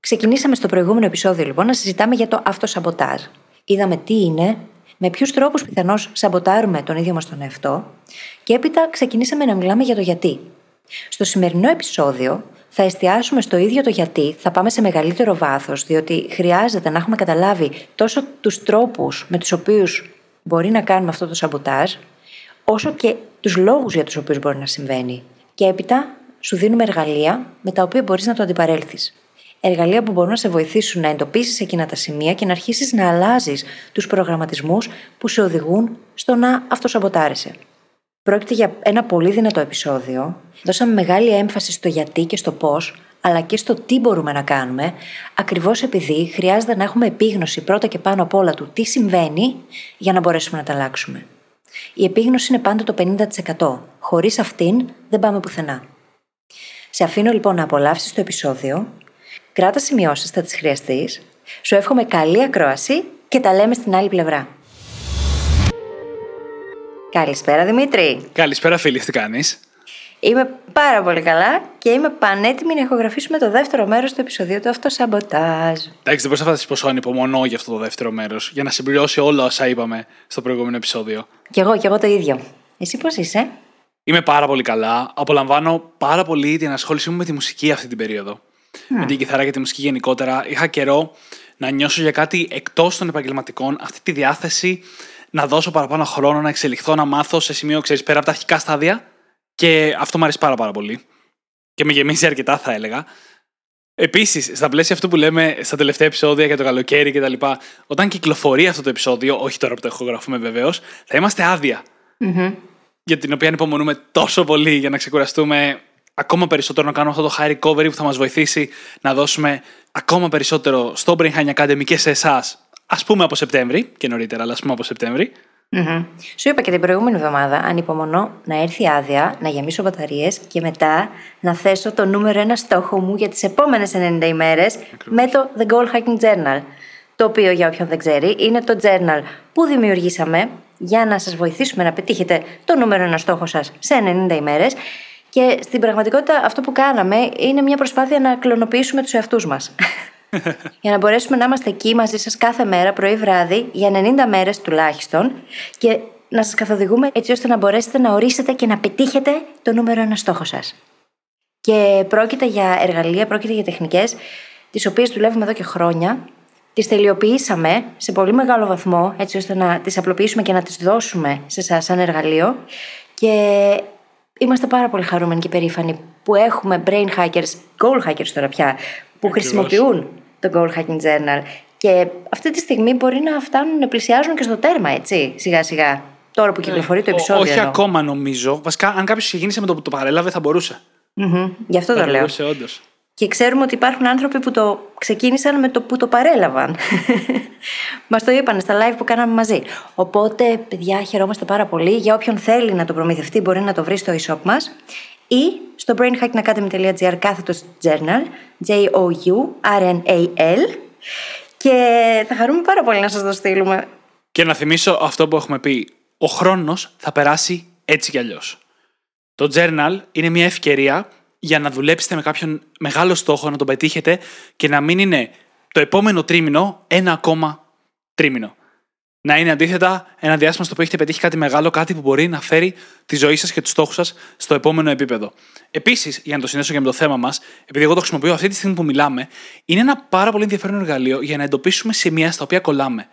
Ξεκινήσαμε στο προηγούμενο επεισόδιο λοιπόν να συζητάμε για το αυτοσαμποτάζ. Είδαμε τι είναι, με ποιους τρόπους πιθανώς σαμποτάρουμε τον ίδιο μας τον εαυτό και έπειτα ξεκινήσαμε να μιλάμε για το γιατί. Στο σημερινό επεισόδιο θα εστιάσουμε στο ίδιο το γιατί, θα πάμε σε μεγαλύτερο βάθος, διότι χρειάζεται να έχουμε καταλάβει τόσο τους τρόπους με τους οποίους μπορεί να κάνουμε αυτό το σαμποτάζ, όσο και τους λόγους για τους οποίους μπορεί να συμβαίνει. Και έπειτα σου δίνουμε εργαλεία με τα οποία μπορείς να το αντιπαρέλθεις. Εργαλεία που μπορούν να σε βοηθήσουν να εντοπίσεις εκείνα τα σημεία και να αρχίσεις να αλλάζεις τους προγραμματισμούς που σε οδηγούν στο να αυτοσαμποτάρεσαι. Πρόκειται για ένα πολύ δυνατό επεισόδιο. Δώσαμε μεγάλη έμφαση στο γιατί και στο πώς, αλλά και στο τι μπορούμε να κάνουμε, ακριβώς επειδή χρειάζεται να έχουμε επίγνωση πρώτα και πάνω απ' όλα του τι συμβαίνει για να μπορέσουμε να τα αλλάξουμε. Η επίγνωση είναι πάντα το 50%. Χωρίς αυτήν δεν πάμε πουθενά. Σε αφήνω λοιπόν να απολαύσεις το επεισόδιο. Κράτα σημειώσεις, θα τις χρειαστείς. Σου εύχομαι καλή ακρόαση και τα λέμε στην άλλη πλευρά. Καλησπέρα Δημήτρη. Καλησπέρα φίλη, τι κάνεις; Είμαι πάρα πολύ καλά και είμαι πανέτοιμη να ηχογραφήσουμε το δεύτερο μέρος του επεισοδίου του αυτοσαμποτάζ. Εντάξει, δεν μπορούσα να φανταστείς πόσο ανυπομονώ για αυτό το δεύτερο μέρος, για να συμπληρώσει όλα όσα είπαμε στο προηγούμενο επεισόδιο. Κι εγώ, κι εγώ το ίδιο. Εσύ πώς είσαι, Είμαι πάρα πολύ καλά. Απολαμβάνω πάρα πολύ την ασχόλησή μου με τη μουσική αυτή την περίοδο. Με την κιθάρα και τη μουσική γενικότερα. Είχα καιρό να νιώσω για κάτι εκτός των επαγγελματικών, αυτή τη διάθεση να δώσω παραπάνω χρόνο, να εξελιχθώ, να μάθω σε σημείο, ξέρεις, πέρα από τα αρχικά στάδια. Και αυτό μου αρέσει πάρα, πάρα πολύ. Και με γεμίζει αρκετά, θα έλεγα. Επίσης, στα πλαίσια αυτού που λέμε στα τελευταία επεισόδια για το καλοκαίρι κτλ., όταν κυκλοφορεί αυτό το επεισόδιο, όχι τώρα που το ηχογραφούμε βεβαίως, θα είμαστε άδεια. Για την οποία ανυπομονούμε τόσο πολύ για να ξεκουραστούμε ακόμα περισσότερο να κάνουμε αυτό το high recovery που θα μας βοηθήσει να δώσουμε ακόμα περισσότερο στο Brain Hacking Academy και σε εσάς. Α πούμε από Σεπτέμβρη και νωρίτερα, αλλά ας πούμε από Σεπτέμβρη. Mm-hmm. Σου είπα και την προηγούμενη εβδομάδα, ανυπομονώ να έρθει άδεια, να γεμίσω μπαταρίες και μετά να θέσω το νούμερο ένα στόχο μου για τις επόμενες 90 ημέρες με το The Goal Hacking Journal. Το οποίο, για όποιον δεν ξέρει, είναι το journal που δημιουργήσαμε για να σας βοηθήσουμε να πετύχετε το νούμερο ένα στόχο σας σε 90 ημέρες. Και στην πραγματικότητα, αυτό που κάναμε είναι μια προσπάθεια να κλωνοποιήσουμε τους εαυτούς μας. για να μπορέσουμε να είμαστε εκεί μαζί σας κάθε μέρα, πρωί-βράδυ, για 90 μέρες τουλάχιστον και να σας καθοδηγούμε έτσι ώστε να μπορέσετε να ορίσετε και να πετύχετε το νούμερο ένα στόχο σας. Και πρόκειται για εργαλεία, πρόκειται για τεχνικές, τις οποίες δουλεύουμε εδώ και χρόνια. Τις τελειοποιήσαμε σε πολύ μεγάλο βαθμό, έτσι ώστε να τις απλοποιήσουμε και να τις δώσουμε σε εσάς σαν εργαλείο. Και είμαστε πάρα πολύ χαρούμενοι και περήφανοι που έχουμε brain hackers, goal hackers τώρα πια, που Ακριβώς. χρησιμοποιούν το Goal Hacking Journal. Και αυτή τη στιγμή μπορεί να φτάνουν να πλησιάζουν και στο τέρμα, έτσι, σιγά σιγά. Τώρα που κυκλοφορεί το Ε, Ο- επεισόδιο. όχι εννοώ. ακόμα νομίζω. Βασικά, αν κάποιος ξεκίνησε με το που το παρέλαβε, θα μπορούσε. Μμμ, Γι' αυτό το θα λέω. μπορούσε, όντως. Και ξέρουμε ότι υπάρχουν άνθρωποι που το ξεκίνησαν με το που το παρέλαβαν. Μας το είπαν στα live που κάναμε μαζί. Οπότε, παιδιά, χαιρόμαστε πάρα πολύ. Για όποιον θέλει να το προμηθευτεί, μπορεί να το βρει στο e-shop μας ή στο brainhackingacademy.gr κάθετος journal, J-O-U-R-N-A-L. Και θα χαρούμε πάρα πολύ να σας το στείλουμε. Και να θυμίσω αυτό που έχουμε πει. Ο χρόνος θα περάσει έτσι κι αλλιώς. Το journal είναι μια ευκαιρία για να δουλέψετε με κάποιον μεγάλο στόχο, να τον πετύχετε και να μην είναι το επόμενο τρίμηνο ένα ακόμα τρίμηνο. Να είναι αντίθετα ένα διάστημα στο οποίο έχετε πετύχει κάτι μεγάλο, κάτι που μπορεί να φέρει τη ζωή σας και τους στόχους σας στο επόμενο επίπεδο. Επίσης, για να το συνδέσω και με το θέμα μας, επειδή εγώ το χρησιμοποιώ αυτή τη στιγμή που μιλάμε, είναι ένα πάρα πολύ ενδιαφέρον εργαλείο για να εντοπίσουμε σημεία στα οποία κολλάμε.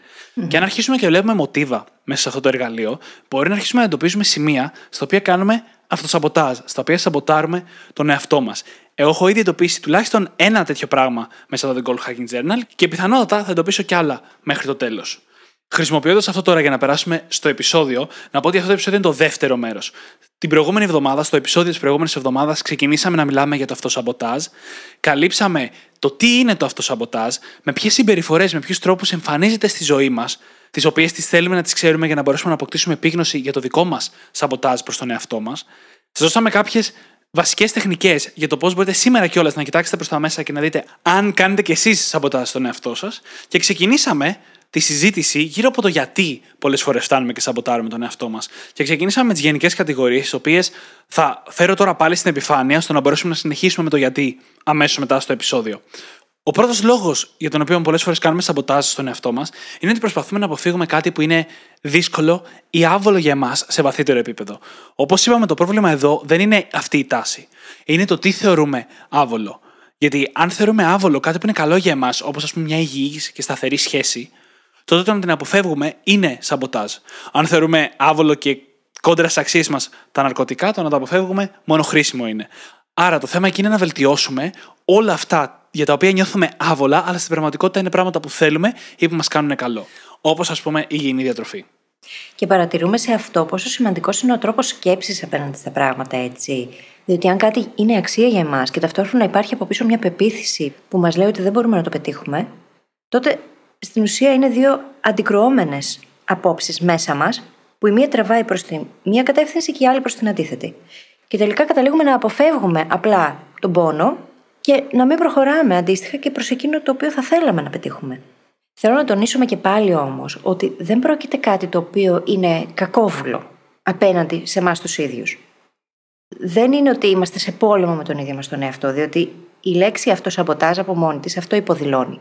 Και αν αρχίσουμε και βλέπουμε μοτίβα μέσα σε αυτό το εργαλείο, μπορεί να αρχίσουμε να εντοπίζουμε σημεία στα οποία κάνουμε αυτοσαμποτάζ, στα οποία σαμποτάρουμε τον εαυτό μας. Εγώ έχω ήδη εντοπίσει τουλάχιστον ένα τέτοιο πράγμα μέσα από το Gold Hacking Journal και πιθανότατα θα εντοπίσω κι άλλα μέχρι το τέλος. Χρησιμοποιώντας αυτό τώρα για να περάσουμε στο επεισόδιο, να πω ότι αυτό το επεισόδιο είναι το δεύτερο μέρος. Την προηγούμενη εβδομάδα, στο επεισόδιο της προηγούμενης εβδομάδας, ξεκινήσαμε να μιλάμε για το αυτοσαμποτάζ. Καλύψαμε το τι είναι το αυτοσαμποτάζ, με ποιες συμπεριφορές, με ποιους τρόπους εμφανίζεται στη ζωή μας, τις οποίες τις θέλουμε να τις ξέρουμε για να μπορέσουμε να αποκτήσουμε επίγνωση για το δικό μας σαμποτάζ προς τον εαυτό μας. Σας δώσαμε κάποιες βασικές τεχνικές για το πώς μπορείτε σήμερα κιόλας να κοιτάξετε προς τα μέσα και να δείτε αν κάνετε κι εσείς σαμποτάζ στον εαυτό σας. Και ξεκινήσαμε τη συζήτηση γύρω από το γιατί πολλές φορές φτάνουμε και σαμποτάρουμε τον εαυτό μας. Και ξεκινήσαμε με τις γενικές κατηγορίες, τις οποίες θα φέρω τώρα πάλι στην επιφάνεια, ώστε να μπορέσουμε να συνεχίσουμε με το γιατί αμέσως μετά στο επεισόδιο. Ο πρώτος λόγος για τον οποίο πολλές φορές κάνουμε σαμποτάζ στον εαυτό μας είναι ότι προσπαθούμε να αποφύγουμε κάτι που είναι δύσκολο ή άβολο για εμάς σε βαθύτερο επίπεδο. Όπως είπαμε, το πρόβλημα εδώ δεν είναι αυτή η τάση. Είναι το τι θεωρούμε άβολο. Γιατί αν θεωρούμε άβολο κάτι που είναι καλό για εμάς, όπως ας πούμε μια υγιής και σταθερή σχέση, τότε το να την αποφεύγουμε είναι σαμποτάζ. Αν θεωρούμε άβολο και κόντρα στις αξίες μας τα ναρκωτικά, το να τα αποφεύγουμε μόνο χρήσιμο είναι. Άρα το θέμα εκεί είναι να βελτιώσουμε όλα αυτά για τα οποία νιώθουμε άβολα, αλλά στην πραγματικότητα είναι πράγματα που θέλουμε ή που μας κάνουν καλό. Όπως ας πούμε η υγιεινή διατροφή. Και παρατηρούμε σε αυτό πόσο σημαντικός είναι ο τρόπος σκέψης απέναντι στα πράγματα, έτσι. Διότι αν κάτι είναι αξία για εμάς και ταυτόχρονα υπάρχει από πίσω μια πεποίθηση που μας λέει ότι δεν μπορούμε να το πετύχουμε, τότε στην ουσία είναι δύο αντικρουόμενες απόψεις μέσα μας, που η μία τραβάει προς τη μία κατεύθυνση και η άλλη προς την αντίθετη. Και τελικά καταλήγουμε να αποφεύγουμε απλά τον πόνο και να μην προχωράμε αντίστοιχα και προς εκείνο το οποίο θα θέλαμε να πετύχουμε. Θέλω να τονίσουμε και πάλι όμως ότι δεν πρόκειται κάτι το οποίο είναι κακόβουλο απέναντι σε εμάς τους ίδιους. Δεν είναι ότι είμαστε σε πόλεμο με τον ίδιο μας τον εαυτό, διότι η λέξη αυτός σαμποτάζ από μόνη της αυτό υποδηλώνει.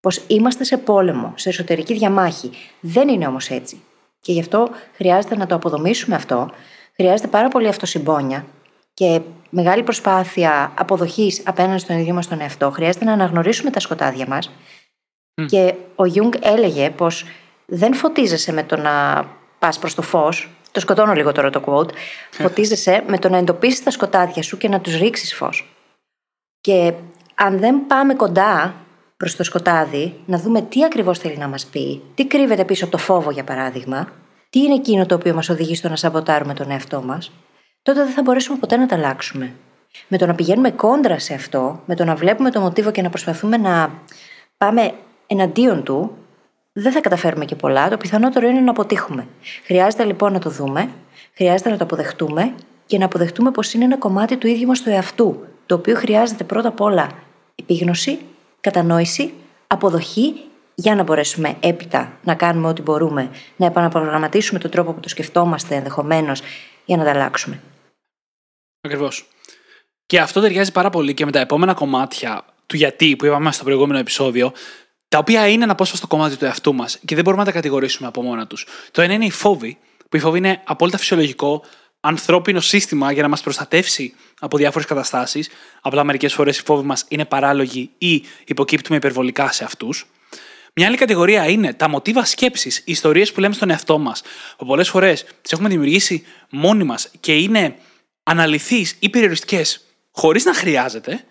Πως είμαστε σε πόλεμο, σε εσωτερική διαμάχη. Δεν είναι όμως έτσι. Και γι' αυτό χρειάζεται να το αποδομήσουμε αυτό. Χρειάζεται πάρα πολύ αυτοσυμπόνια και μεγάλη προσπάθεια αποδοχής απέναντι στον ίδιο μας τον εαυτό. Χρειάζεται να αναγνωρίσουμε τα σκοτάδια μας. Και ο Γιουνγκ έλεγε πως δεν φωτίζεσαι με το να πας προς το φως. Το σκοτώνω λίγο τώρα το quote. Φωτίζεσαι με το να εντοπίσεις τα σκοτάδια σου και να τους ρίξεις φως. Και αν δεν πάμε κοντά προς το σκοτάδι, να δούμε τι ακριβώς θέλει να μας πει, τι κρύβεται πίσω από το φόβο, για παράδειγμα, τι είναι εκείνο το οποίο μας οδηγεί στο να σαμποτάρουμε τον εαυτό μας, τότε δεν θα μπορέσουμε ποτέ να τα αλλάξουμε. Με το να πηγαίνουμε κόντρα σε αυτό, με το να βλέπουμε το μοτίβο και να προσπαθούμε να πάμε εναντίον του, δεν θα καταφέρουμε και πολλά. Το πιθανότερο είναι να αποτύχουμε. Χρειάζεται λοιπόν να το δούμε, χρειάζεται να το αποδεχτούμε και να αποδεχτούμε πως είναι ένα κομμάτι του ίδιου μας του εαυτού, το οποίο χρειάζεται πρώτα απ' όλα επίγνωση, κατανόηση, αποδοχή για να μπορέσουμε έπειτα να κάνουμε ό,τι μπορούμε, να επαναπρογραμματίσουμε τον τρόπο που το σκεφτόμαστε ενδεχομένως για να τα αλλάξουμε. Ακριβώς. Και αυτό ταιριάζει πάρα πολύ και με τα επόμενα κομμάτια του γιατί που είπαμε στο προηγούμενο επεισόδιο, τα οποία είναι ένα απόσπαστο κομμάτι του εαυτού μας και δεν μπορούμε να τα κατηγορήσουμε από μόνα τους. Το ένα είναι οι φόβοι, που οι φόβοι είναι απόλυτα φυσιολογικό, ανθρώπινο σύστημα για να μας προστατεύσει από διάφορες καταστάσεις. Απλά μερικές φορές οι φόβοι μας είναι παράλογοι ή υποκύπτουμε υπερβολικά σε αυτούς. Μια άλλη κατηγορία είναι τα μοτίβα σκέψης, οι ιστορίες που λέμε στον εαυτό μας, που πολλές φορές τις έχουμε δημιουργήσει μόνοι μας και είναι αναλυθείς ή περιοριστικές χωρίς να χρειάζεται.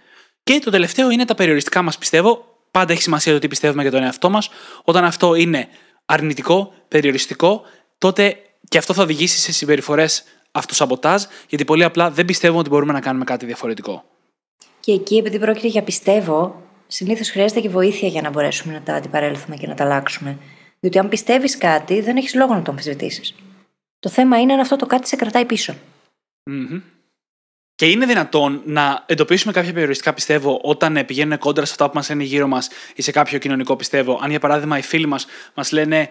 Και το τελευταίο είναι τα περιοριστικά μας πιστεύω. Πάντα έχει σημασία το τι πιστεύουμε για τον εαυτό μας. Όταν αυτό είναι αρνητικό, περιοριστικό, τότε και αυτό θα οδηγήσει σε συμπεριφορές αυτοσαμποτάζ, γιατί πολύ απλά δεν πιστεύουμε ότι μπορούμε να κάνουμε κάτι διαφορετικό. Και εκεί, επειδή πρόκειται για πιστεύω, συνήθως χρειάζεται και βοήθεια για να μπορέσουμε να τα αντιπαρέλθουμε και να τα αλλάξουμε. Διότι αν πιστεύεις κάτι, δεν έχεις λόγο να το αμφισβητήσεις. Το θέμα είναι αν αυτό το κάτι σε κρατάει πίσω. Mm-hmm. Και είναι δυνατόν να εντοπίσουμε κάποια περιοριστικά πιστεύω όταν πηγαίνουν κόντρα σε αυτά που μας λένε γύρω μας ή σε κάποιο κοινωνικό πιστεύω. Αν για παράδειγμα οι φίλοι μας μας λένε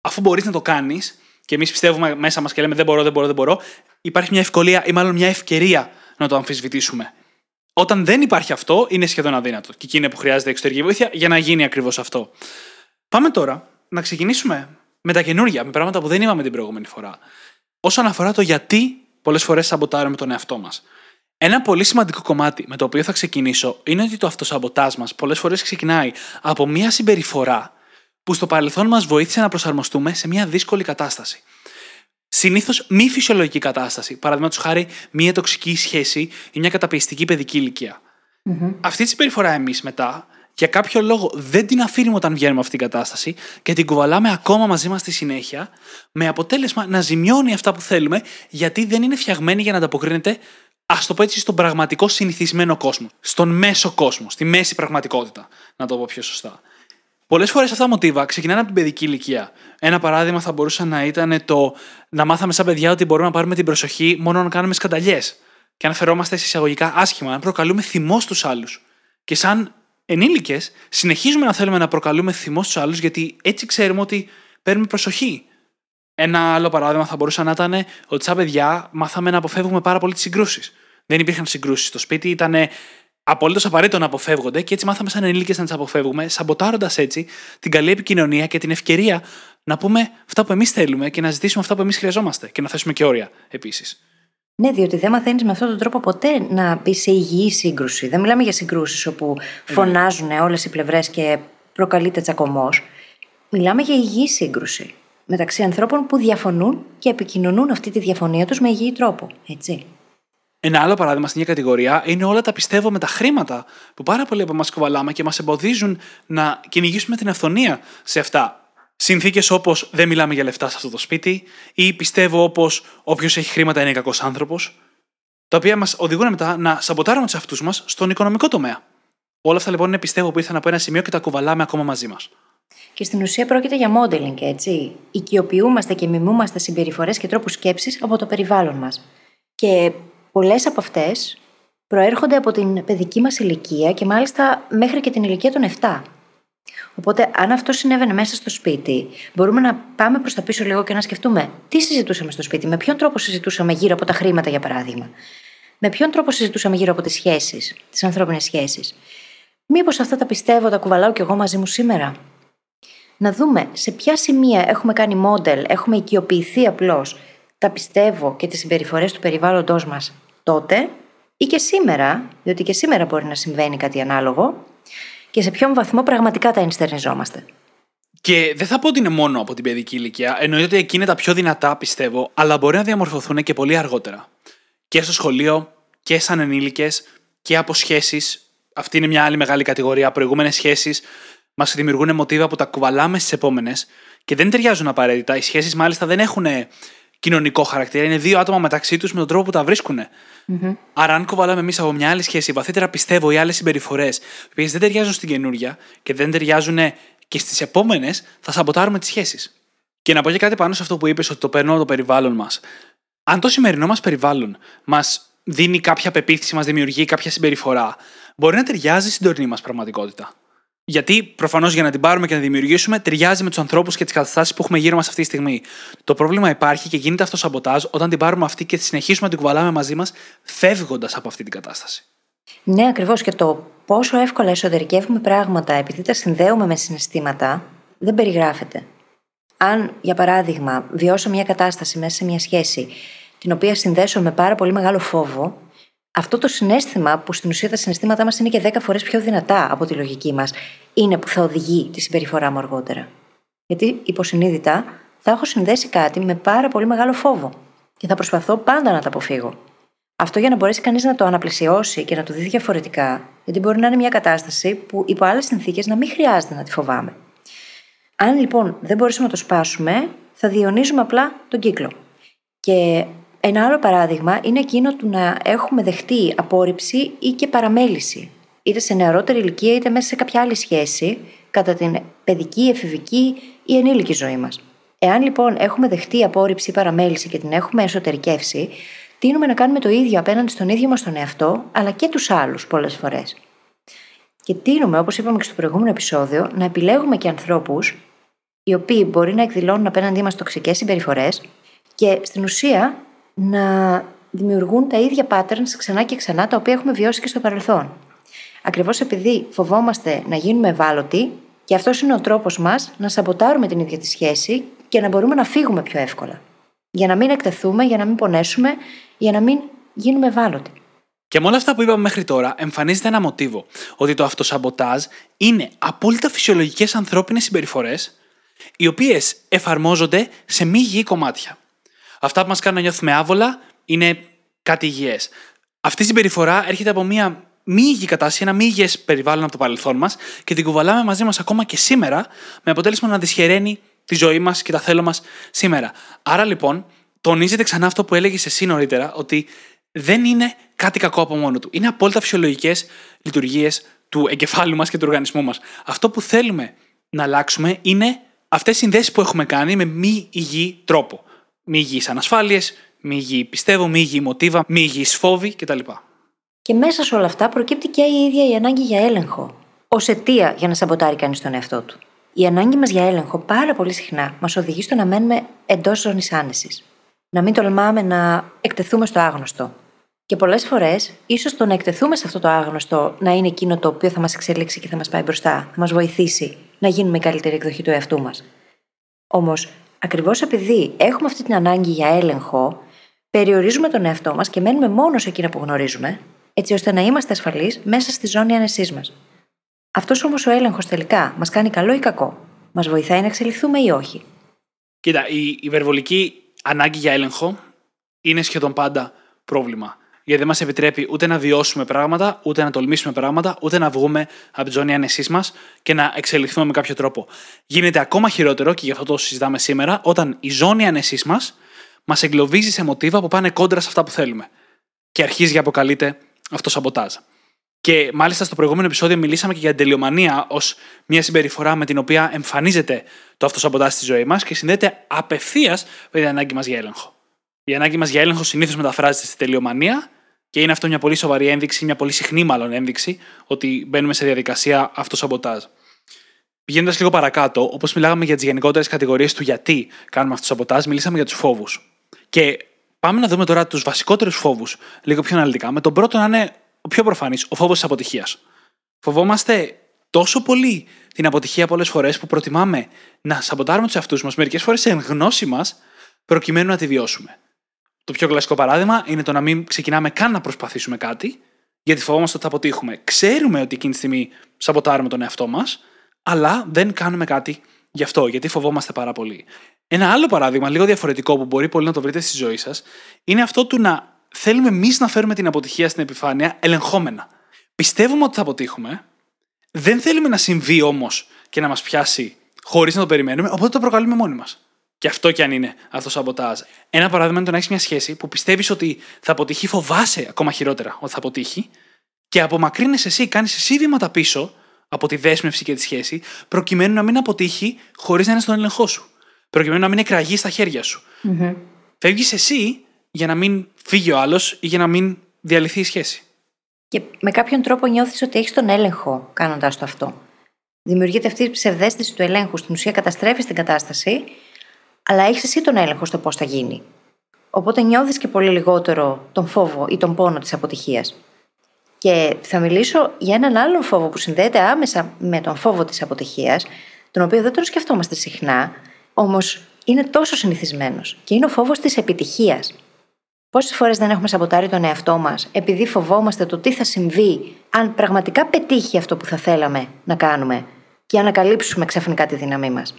αφού μπορείς να το κάνεις και εμείς πιστεύουμε μέσα μας και λέμε δεν μπορώ, δεν μπορώ, δεν μπορώ, υπάρχει μια ευκολία ή μάλλον μια ευκαιρία να το αμφισβητήσουμε. Όταν δεν υπάρχει αυτό, είναι σχεδόν αδύνατο. Και εκεί είναι που χρειάζεται εξωτερική βοήθεια για να γίνει ακριβώς αυτό. Πάμε τώρα να ξεκινήσουμε με τα καινούργια, με πράγματα που δεν είπαμε την προηγούμενη φορά. Όσον αφορά το γιατί πολλές φορές σαμποτάρουμε τον εαυτό μας. Ένα πολύ σημαντικό κομμάτι με το οποίο θα ξεκινήσω είναι ότι το αυτοσαμποτάζ μας πολλές φορές ξεκινάει από μια συμπεριφορά που στο παρελθόν μας βοήθησε να προσαρμοστούμε σε μια δύσκολη κατάσταση. Συνήθως μη φυσιολογική κατάσταση. Παραδείγματος χάρη, μια τοξική σχέση ή μια καταπιεστική παιδική ηλικία. Mm-hmm. Αυτή τη συμπεριφορά εμείς μετά, για κάποιο λόγο δεν την αφήνουμε όταν βγαίνουμε αυτή την κατάσταση και την κουβαλάμε ακόμα μαζί μας στη συνέχεια, με αποτέλεσμα να ζημιώνει αυτά που θέλουμε, γιατί δεν είναι φτιαγμένη για να ανταποκρίνεται, ας το πω έτσι, στον πραγματικό συνηθισμένο κόσμο. Στον μέσο κόσμο, στη μέση πραγματικότητα. Να το πω πιο σωστά. Πολλές φορές αυτά τα μοτίβα ξεκινάνε από την παιδική ηλικία. Ένα παράδειγμα θα μπορούσε να ήταν το να μάθαμε σαν παιδιά ότι μπορούμε να πάρουμε την προσοχή μόνο να κάνουμε σκανταλιές. Και αναφερόμαστε σε εισαγωγικά άσχημα, να προκαλούμε θυμό στους άλλους. Και σαν ενήλικες, συνεχίζουμε να θέλουμε να προκαλούμε θυμό στους άλλους, γιατί έτσι ξέρουμε ότι παίρνουμε προσοχή. Ένα άλλο παράδειγμα θα μπορούσε να ήταν ότι σαν παιδιά μάθαμε να αποφεύγουμε πάρα πολύ τις συγκρούσεις. Δεν υπήρχαν συγκρούσεις στο σπίτι, ήταν απολύτως απαραίτητο να αποφεύγονται και έτσι μάθαμε σαν ενήλικες να τις αποφεύγουμε, σαμποτάροντας έτσι την καλή επικοινωνία και την ευκαιρία να πούμε αυτά που εμείς θέλουμε και να ζητήσουμε αυτά που εμείς χρειαζόμαστε και να θέσουμε και όρια επίσης. Ναι, διότι δεν μαθαίνεις με αυτόν τον τρόπο ποτέ να μπει σε υγιή σύγκρουση. Δεν μιλάμε για συγκρούσεις όπου φωνάζουν όλες οι πλευρές και προκαλείται τσακωμός. Μιλάμε για υγιή σύγκρουση μεταξύ ανθρώπων που διαφωνούν και επικοινωνούν αυτή τη διαφωνία τους με υγιή τρόπο. Έτσι. Ένα άλλο παράδειγμα στην ίδια κατηγορία είναι όλα τα πιστεύω με τα χρήματα που πάρα πολλοί από εμάς κουβαλάμε και μας εμποδίζουν να κυνηγήσουμε την αυθονία σε αυτά. Συνθήκες όπως δεν μιλάμε για λεφτά σε αυτό το σπίτι ή πιστεύω όπως όποιος έχει χρήματα είναι κακός άνθρωπος, τα οποία μας οδηγούν μετά να σαμποτάρουμε τους εαυτούς μας στον οικονομικό τομέα. Όλα αυτά λοιπόν είναι πιστεύω που ήρθαν από ένα σημείο και τα κουβαλάμε ακόμα μαζί μας. Και στην ουσία πρόκειται για modeling, έτσι. Οικειοποιούμαστε και μιμούμαστε συμπεριφορές και τρόπους σκέψης από το περιβάλλον μας. Και πολλές από αυτές προέρχονται από την παιδική μας ηλικία και μάλιστα μέχρι και την ηλικία των 7. Οπότε, αν αυτό συνέβαινε μέσα στο σπίτι, μπορούμε να πάμε προς τα πίσω λίγο και να σκεφτούμε τι συζητούσαμε στο σπίτι, με ποιον τρόπο συζητούσαμε γύρω από τα χρήματα, για παράδειγμα. Με ποιον τρόπο συζητούσαμε γύρω από τις σχέσεις, τις ανθρώπινες σχέσεις. Μήπως αυτά τα πιστεύω, τα κουβαλάω κι εγώ μαζί μου σήμερα; Να δούμε σε ποια σημεία έχουμε κάνει μόντελ, έχουμε οικειοποιηθεί απλώς τα πιστεύω και τις συμπεριφορές του περιβάλλοντός μας τότε ή και σήμερα, διότι και σήμερα μπορεί να συμβαίνει κάτι ανάλογο, και σε ποιον βαθμό πραγματικά τα ενστερνιζόμαστε. Και δεν θα πω ότι είναι μόνο από την παιδική ηλικία. Εννοείται ότι εκεί είναι τα πιο δυνατά, πιστεύω, αλλά μπορεί να διαμορφωθούν και πολύ αργότερα. Και στο σχολείο και σαν ενήλικες και από σχέσεις. Αυτή είναι μια άλλη μεγάλη κατηγορία. Προηγούμενες σχέσεις μας δημιουργούν μοτίβα που τα κουβαλάμε στις επόμενες και δεν ταιριάζουν απαραίτητα. Οι σχέσεις μάλιστα δεν έχουν κοινωνικό χαρακτήρα. Είναι δύο άτομα μεταξύ τους με τον τρόπο που τα βρισκουν mm-hmm. Άρα, αν κουβαλάμε εμείς από μια άλλη σχέση, βαθύτερα πιστεύω, ή άλλες συμπεριφορές, οι οποίες δεν ταιριάζουν στην καινούρια και δεν ταιριάζουν και στις επόμενες, θα σαμποτάρουμε τις σχέσεις. Και να πω και κάτι πάνω σε αυτό που είπες, ότι το παίρνω από το περιβάλλον μας. Αν το σημερινό μας περιβάλλον μας δίνει κάποια πεποίθηση, μας δημιουργεί κάποια συμπεριφορά, μπορεί να ταιριάζει στην τωρινή μας πραγματικότητα. Γιατί προφανώς για να την πάρουμε και να δημιουργήσουμε ταιριάζει με τους ανθρώπους και τις καταστάσεις που έχουμε γύρω μας αυτή τη στιγμή. Το πρόβλημα υπάρχει και γίνεται αυτό σαμποτάζ όταν την πάρουμε αυτή και συνεχίσουμε να την κουβαλάμε μαζί μας, φεύγοντας από αυτή την κατάσταση. Ναι, ακριβώς. Και το πόσο εύκολα εσωτερικεύουμε πράγματα επειδή τα συνδέουμε με συναισθήματα δεν περιγράφεται. Αν, για παράδειγμα, βιώσω μια κατάσταση μέσα σε μια σχέση την οποία συνδέσω με πάρα πολύ μεγάλο φόβο, αυτό το συνέστημα, που στην ουσία τα συναισθήματά μας είναι και 10 φορές πιο δυνατά από τη λογική μας, είναι που θα οδηγεί τη συμπεριφορά μου αργότερα. Γιατί υποσυνείδητα θα έχω συνδέσει κάτι με πάρα πολύ μεγάλο φόβο και θα προσπαθώ πάντα να τα αποφύγω. Αυτό για να μπορέσει κανείς να το αναπλαισιώσει και να το δει διαφορετικά, γιατί μπορεί να είναι μια κατάσταση που υπό άλλες συνθήκες να μην χρειάζεται να τη φοβάμαι. Αν λοιπόν δεν μπορέσουμε να το σπάσουμε, θα διονύζουμε απλά τον κύκλο. Και ένα άλλο παράδειγμα είναι εκείνο του να έχουμε δεχτεί απόρριψη ή και παραμέληση, είτε σε νεαρότερη ηλικία είτε μέσα σε κάποια άλλη σχέση, κατά την παιδική, εφηβική ή ενήλικη ζωή μας. Εάν λοιπόν έχουμε δεχτεί απόρριψη ή παραμέληση και την έχουμε εσωτερικεύσει, τείνουμε να κάνουμε το ίδιο απέναντι στον ίδιο μας τον εαυτό, αλλά και τους άλλους πολλές φορές. Και τείνουμε, όπως είπαμε και στο προηγούμενο επεισόδιο, να επιλέγουμε και ανθρώπους οι οποίοι μπορεί να εκδηλώνουν απέναντί μας τοξικές συμπεριφορές και στην ουσία να δημιουργούν τα ίδια patterns ξανά και ξανά τα οποία έχουμε βιώσει και στο παρελθόν. Ακριβώς επειδή φοβόμαστε να γίνουμε ευάλωτοι, και αυτός είναι ο τρόπος μας να σαμποτάρουμε την ίδια τη σχέση και να μπορούμε να φύγουμε πιο εύκολα. Για να μην εκτεθούμε, για να μην πονέσουμε, για να μην γίνουμε ευάλωτοι. Και με όλα αυτά που είπαμε μέχρι τώρα, εμφανίζεται ένα μοτίβο. Ότι το αυτοσαμποτάζ είναι απόλυτα φυσιολογικές ανθρώπινες συμπεριφορές, οι οποίες εφαρμόζονται σε μη υγιή κομμάτια. Αυτά που μας κάνουν να νιώθουμε άβολα είναι κάτι υγιές. Αυτή η συμπεριφορά έρχεται από μια μη υγιή κατάσταση, ένα μη υγιέ περιβάλλον από το παρελθόν μας και την κουβαλάμε μαζί μας ακόμα και σήμερα, με αποτέλεσμα να δυσχεραίνει τη ζωή μας και τα θέλω μας σήμερα. Άρα λοιπόν, τονίζεται ξανά αυτό που έλεγες εσύ νωρίτερα, ότι δεν είναι κάτι κακό από μόνο του. Είναι απόλυτα φυσιολογικές λειτουργίες του εγκεφάλου μας και του οργανισμού μας. Αυτό που θέλουμε να αλλάξουμε είναι αυτές οι συνδέσεις που έχουμε κάνει με μη υγιή τρόπο. Μη υγιείς ανασφάλειες, μη υγιή πιστεύω, μη υγιή μοτίβα, μη υγιεί φόβοι κτλ. Και μέσα σε όλα αυτά προκύπτει και η ίδια η ανάγκη για έλεγχο. Ω αιτία για να σαμποτάρει κανείς τον εαυτό του. Η ανάγκη μας για έλεγχο πάρα πολύ συχνά μας οδηγεί στο να μένουμε εντός ζώνης άνεσης. Να μην τολμάμε να εκτεθούμε στο άγνωστο. Και πολλές φορές, ίσως το να εκτεθούμε σε αυτό το άγνωστο να είναι εκείνο το οποίο θα μας εξελίξει και θα μας πάει μπροστά, θα μας βοηθήσει να γίνουμε η καλύτερη εκδοχή του εαυτού μας. Όμως, ακριβώς επειδή έχουμε αυτή την ανάγκη για έλεγχο, περιορίζουμε τον εαυτό μας και μένουμε μόνο σε εκείνα που γνωρίζουμε, έτσι ώστε να είμαστε ασφαλείς μέσα στη ζώνη άνεσής μας. Αυτός όμως ο έλεγχος τελικά μας κάνει καλό ή κακό, μας βοηθάει να εξελιχθούμε ή όχι; Κοίτα, η υπερβολική ανάγκη για έλεγχο είναι σχεδόν πάντα πρόβλημα. Γιατί δεν μας επιτρέπει ούτε να βιώσουμε πράγματα, ούτε να τολμήσουμε πράγματα, ούτε να βγούμε από τη ζώνη άνεσής μας και να εξελιχθούμε με κάποιο τρόπο. Γίνεται ακόμα χειρότερο, και γι' αυτό το συζητάμε σήμερα, όταν η ζώνη άνεσής μας μας εγκλωβίζει σε μοτίβα που πάνε κόντρα σε αυτά που θέλουμε. Και αρχίζει και αποκαλείται αυτοσαμποτάζ. Και μάλιστα στο προηγούμενο επεισόδιο μιλήσαμε και για την τελειομανία ως μια συμπεριφορά με την οποία εμφανίζεται το αυτοσαμποτάζ στη ζωή μας και συνδέεται απευθείας με την ανάγκη μας για έλεγχο. Η ανάγκη μας για έλεγχο συνήθως μεταφράζεται στη τελειομανία και είναι αυτό μια πολύ σοβαρή ένδειξη, μια πολύ συχνή μάλλον ένδειξη, ότι μπαίνουμε σε διαδικασία αυτοσαμποτάζ. Πηγαίνοντας λίγο παρακάτω, όπως μιλάγαμε για τις γενικότερες κατηγορίες του γιατί κάνουμε αυτοσαμποτάζ, μιλήσαμε για τους φόβους. Και πάμε να δούμε τώρα τους βασικότερους φόβους λίγο πιο αναλυτικά. Με τον πρώτο να είναι ο πιο προφανής, ο φόβος της αποτυχίας. Φοβόμαστε τόσο πολύ την αποτυχία πολλές φορές που προτιμάμε να σαμποτάρουμε τους εαυτούς μας μερικές φορές εν γνώση μας προκειμένου να τη βιώσουμε. Το πιο κλασικό παράδειγμα είναι το να μην ξεκινάμε καν να προσπαθήσουμε κάτι, γιατί φοβόμαστε ότι θα αποτύχουμε. Ξέρουμε ότι εκείνη τη στιγμή σαμποτάρουμε τον εαυτό μας, αλλά δεν κάνουμε κάτι γι' αυτό, γιατί φοβόμαστε πάρα πολύ. Ένα άλλο παράδειγμα, λίγο διαφορετικό, που μπορεί πολύ να το βρείτε στη ζωή σας, είναι αυτό του να θέλουμε εμείς να φέρουμε την αποτυχία στην επιφάνεια ελεγχόμενα. Πιστεύουμε ότι θα αποτύχουμε, δεν θέλουμε να συμβεί όμως και να μας πιάσει χωρίς να το περιμένουμε, οπότε το προκαλούμε μόνοι μας. Και αυτό κι αν είναι αυτό σαμποτάζ. Ένα παράδειγμα είναι το να έχεις μια σχέση που πιστεύεις ότι θα αποτύχει, φοβάσαι ακόμα χειρότερα ότι θα αποτύχει, και απομακρύνεσαι εσύ, κάνεις εσύ βήματα πίσω από τη δέσμευση και τη σχέση, προκειμένου να μην αποτύχει χωρίς να είναι στον έλεγχό σου. Προκειμένου να μην εκραγεί στα χέρια σου. Mm-hmm. Φεύγεις εσύ για να μην φύγει ο άλλος ή για να μην διαλυθεί η σχέση. Και με κάποιον τρόπο νιώθεις ότι έχεις τον έλεγχο κάνοντας το αυτό. Δημιουργείται αυτή η ψευδέστηση του ελέγχου. Στην ουσία καταστρέφεις την κατάσταση, αλλά έχεις εσύ τον έλεγχο στο πώς θα γίνει. Οπότε νιώθεις και πολύ λιγότερο τον φόβο ή τον πόνο της αποτυχίας. Και θα μιλήσω για έναν άλλον φόβο που συνδέεται άμεσα με τον φόβο της αποτυχίας, τον οποίο δεν τον σκεφτόμαστε συχνά, όμως είναι τόσο συνηθισμένος. Και είναι ο φόβος της επιτυχίας. Πόσες φορές δεν έχουμε σαμποτάρει τον εαυτό μας επειδή φοβόμαστε το τι θα συμβεί αν πραγματικά πετύχει αυτό που θα θέλαμε να κάνουμε και ανακαλύψουμε ξαφνικά τη δύναμή μας.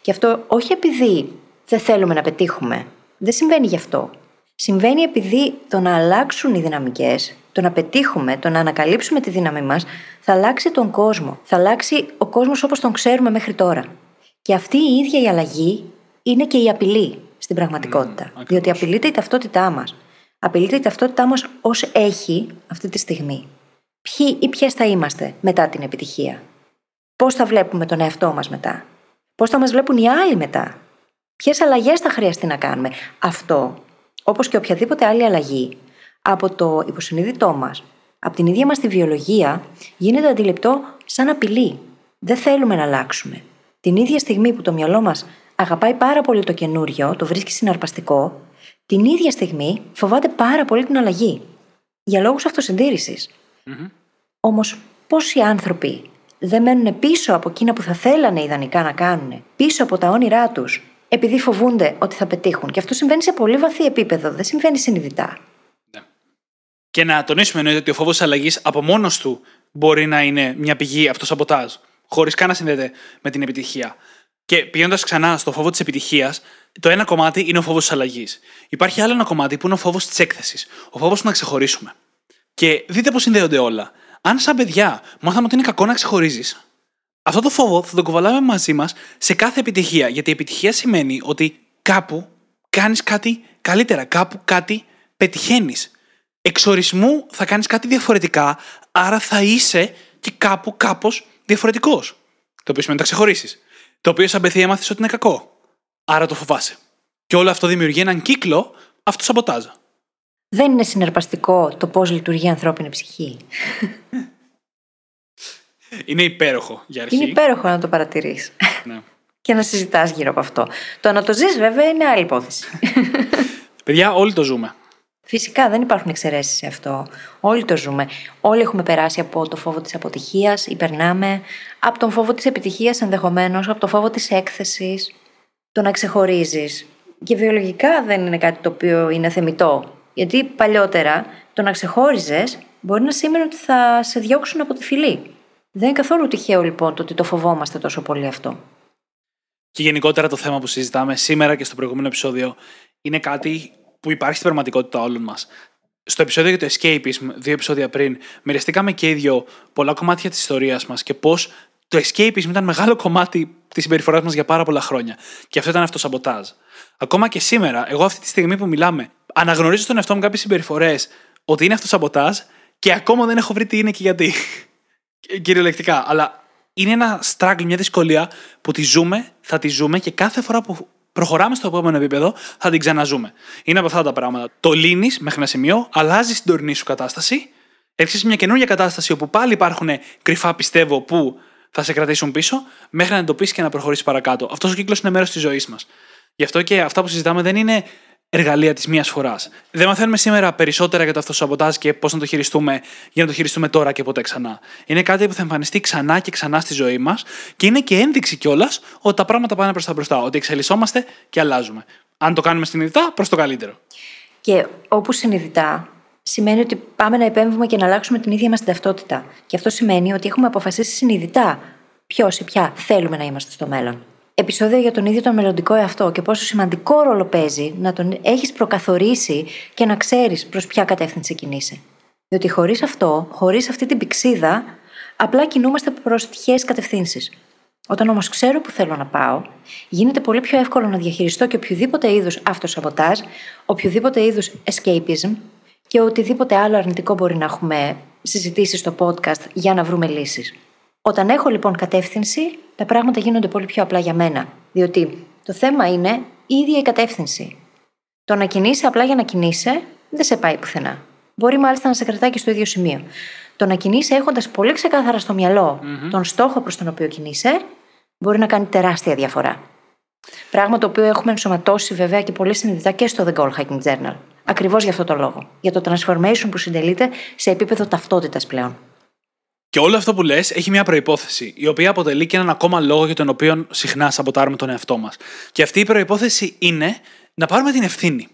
Και αυτό όχι επειδή δεν θέλουμε να πετύχουμε. Δεν συμβαίνει γι' αυτό. Συμβαίνει επειδή το να αλλάξουν οι δυναμικές, το να πετύχουμε, το να ανακαλύψουμε τη δύναμή μας, θα αλλάξει τον κόσμο. Θα αλλάξει ο κόσμος όπως τον ξέρουμε μέχρι τώρα. Και αυτή η ίδια η αλλαγή είναι και η απειλή στην πραγματικότητα. Mm, διότι απειλείται η ταυτότητά μας. Απειλείται η ταυτότητά μας ως έχει αυτή τη στιγμή. Ποιοι ή ποιες θα είμαστε μετά την επιτυχία; Πώς θα βλέπουμε τον εαυτό μας μετά; Πώς θα μας βλέπουν οι άλλοι μετά; Ποιες αλλαγές θα χρειαστεί να κάνουμε; Αυτό, όπως και οποιαδήποτε άλλη αλλαγή, από το υποσυνείδητό μας, από την ίδια μας τη βιολογία, γίνεται αντιληπτό σαν απειλή. Δεν θέλουμε να αλλάξουμε. Την ίδια στιγμή που το μυαλό μας αγαπάει πάρα πολύ το καινούριο, το βρίσκει συναρπαστικό, την ίδια στιγμή φοβάται πάρα πολύ την αλλαγή. Για λόγους αυτοσυντήρησης. Mm-hmm. Όμως, πόσοι άνθρωποι δεν μένουν πίσω από εκείνα που θα θέλανε ιδανικά να κάνουν, πίσω από τα όνειρά τους, επειδή φοβούνται ότι θα πετύχουν. Και αυτό συμβαίνει σε πολύ βαθύ επίπεδο, δεν συμβαίνει συνειδητά. Ναι. Και να τονίσουμε εννοείται ότι ο φόβος αλλαγής από μόνος του μπορεί να είναι μια πηγή αυτοσαμποτάζ, χωρίς καν να συνδέεται με την επιτυχία. Και πηγαίνοντας ξανά στο φόβο της επιτυχίας, το ένα κομμάτι είναι ο φόβος της αλλαγής. Υπάρχει άλλο ένα κομμάτι που είναι ο φόβος της έκθεσης. Ο φόβος του να ξεχωρίσουμε. Και δείτε πώς συνδέονται όλα. αν σαν παιδιά μάθαμε ότι είναι κακό να ξεχωρίζεις, αυτό το φόβο θα τον κουβαλάμε μαζί μας σε κάθε επιτυχία. Γιατί η επιτυχία σημαίνει ότι κάπου κάνεις κάτι καλύτερα, κάπου κάτι πετυχαίνεις. Εξορισμού θα κάνεις κάτι διαφορετικά, άρα θα είσαι και κάπου κάπως διαφορετικός. Το οποίο σημαίνει να τα ξεχωρίσεις. Το οποίο σαν παιδί έμαθες ότι είναι κακό. Άρα το φοβάσαι. Και όλο αυτό δημιουργεί έναν κύκλο αυτοσαμποτάζ. Δεν είναι συναρπαστικό το πώς λειτουργεί η ανθρώπινη ψυχή. Είναι υπέροχο για αρχή. Είναι υπέροχο να το παρατηρείς. Ναι. και να συζητάς γύρω από αυτό. Το να το ζεις, βέβαια, είναι άλλη υπόθεση. Παιδιά, όλοι το ζούμε. Φυσικά δεν υπάρχουν εξαιρέσεις σε αυτό. Όλοι το ζούμε. Όλοι έχουμε περάσει από το φόβο της αποτυχίας, υπερνάμε. Από τον φόβο της επιτυχίας ενδεχομένως, από το φόβο της έκθεσης. Το να ξεχωρίζεις. Και βιολογικά δεν είναι κάτι το οποίο είναι θεμητό. Γιατί παλιότερα το να ξεχώριζες μπορεί να σήμαινε ότι θα σε διώξουν από τη φυλή. Δεν είναι καθόλου τυχαίο λοιπόν το ότι το φοβόμαστε τόσο πολύ αυτό. Και γενικότερα το θέμα που συζητάμε σήμερα και στο προηγούμενο επεισόδιο είναι κάτι που υπάρχει στην πραγματικότητα όλων μας. Στο επεισόδιο για το escapism, δύο επεισόδια πριν, μοιραστήκαμε και οι δύο πολλά κομμάτια της ιστορίας μας και πώς το escapism ήταν μεγάλο κομμάτι της συμπεριφοράς μας για πάρα πολλά χρόνια. Και αυτό ήταν αυτό σαμποτάζ. Ακόμα και σήμερα, εγώ αυτή τη στιγμή που μιλάμε, αναγνωρίζω στον εαυτό μου κάποιες συμπεριφορές ότι είναι αυτό σαμποτάζ και ακόμα δεν έχω βρει τι είναι και γιατί. Κυριολεκτικά. Αλλά είναι ένα struggle, μια δυσκολία που τη ζούμε, θα τη ζούμε και κάθε φορά που προχωράμε στο επόμενο επίπεδο θα την ξαναζούμε. Είναι από αυτά τα πράγματα. Το λύνεις μέχρι ένα σημείο, αλλάζεις την τωρινή σου κατάσταση, έρχεσαι σε μια καινούργια κατάσταση όπου πάλι υπάρχουν κρυφά πιστεύω που θα σε κρατήσουν πίσω, μέχρι να εντοπίσεις και να προχωρήσεις παρακάτω. Αυτός ο κύκλος είναι μέρος της ζωής μας. Γι' αυτό και αυτά που συζητάμε δεν είναι εργαλεία της μίας φοράς. Δεν μαθαίνουμε σήμερα περισσότερα για το αυτοσαμποτάζ και πώς να το χειριστούμε για να το χειριστούμε τώρα και ποτέ ξανά. Είναι κάτι που θα εμφανιστεί ξανά και ξανά στη ζωή μας και είναι και ένδειξη κιόλας ότι τα πράγματα πάνε προς τα μπροστά. Ότι εξελισσόμαστε και αλλάζουμε. Αν το κάνουμε συνειδητά, προς το καλύτερο. Και όπου συνειδητά, σημαίνει ότι πάμε να επέμβουμε και να αλλάξουμε την ίδια μας την ταυτότητα. Και αυτό σημαίνει ότι έχουμε αποφασίσει συνειδητά ποιος ή ποια θέλουμε να είμαστε στο μέλλον επεισόδιο για τον ίδιο τον μελλοντικό εαυτό και πόσο σημαντικό ρόλο παίζει να τον έχεις προκαθορίσει και να ξέρεις προς ποια κατεύθυνση κινείσαι. Διότι χωρίς αυτό, χωρίς αυτή την πηξίδα, απλά κινούμαστε προς τυχαίες κατευθύνσεις. Όταν όμως ξέρω που θέλω να πάω, γίνεται πολύ πιο εύκολο να διαχειριστώ και οποιοδήποτε είδους αυτοσαμποτάζ, οποιοδήποτε είδους escapism και οτιδήποτε άλλο αρνητικό μπορεί να έχουμε συζητήσει στο podcast για να βρούμε λύσεις. Όταν έχω λοιπόν κατεύθυνση, τα πράγματα γίνονται πολύ πιο απλά για μένα. Διότι το θέμα είναι η ίδια η κατεύθυνση. Το να κινείσαι απλά για να κινείσαι δεν σε πάει πουθενά. Μπορεί μάλιστα να σε κρατάει και στο ίδιο σημείο. Το να κινείσαι έχοντας πολύ ξεκάθαρα στο μυαλο τον στόχο προς τον οποίο κινείσαι, μπορεί να κάνει τεράστια διαφορά. Πράγμα το οποίο έχουμε ενσωματώσει βέβαια και πολύ συνειδητά και στο The Goal Hacking Journal. Ακριβώς για αυτό το λόγο. Για το transformation που συντελείται σε επίπεδο ταυτότητας πλέον. Και όλο αυτό που λες έχει μια προπόθεση, η οποία αποτελεί και έναν ακόμα λόγο για τον οποίο συχνά σαμποτάρουμε τον εαυτό μας. Και αυτή η προπόθεση είναι να πάρουμε την ευθύνη.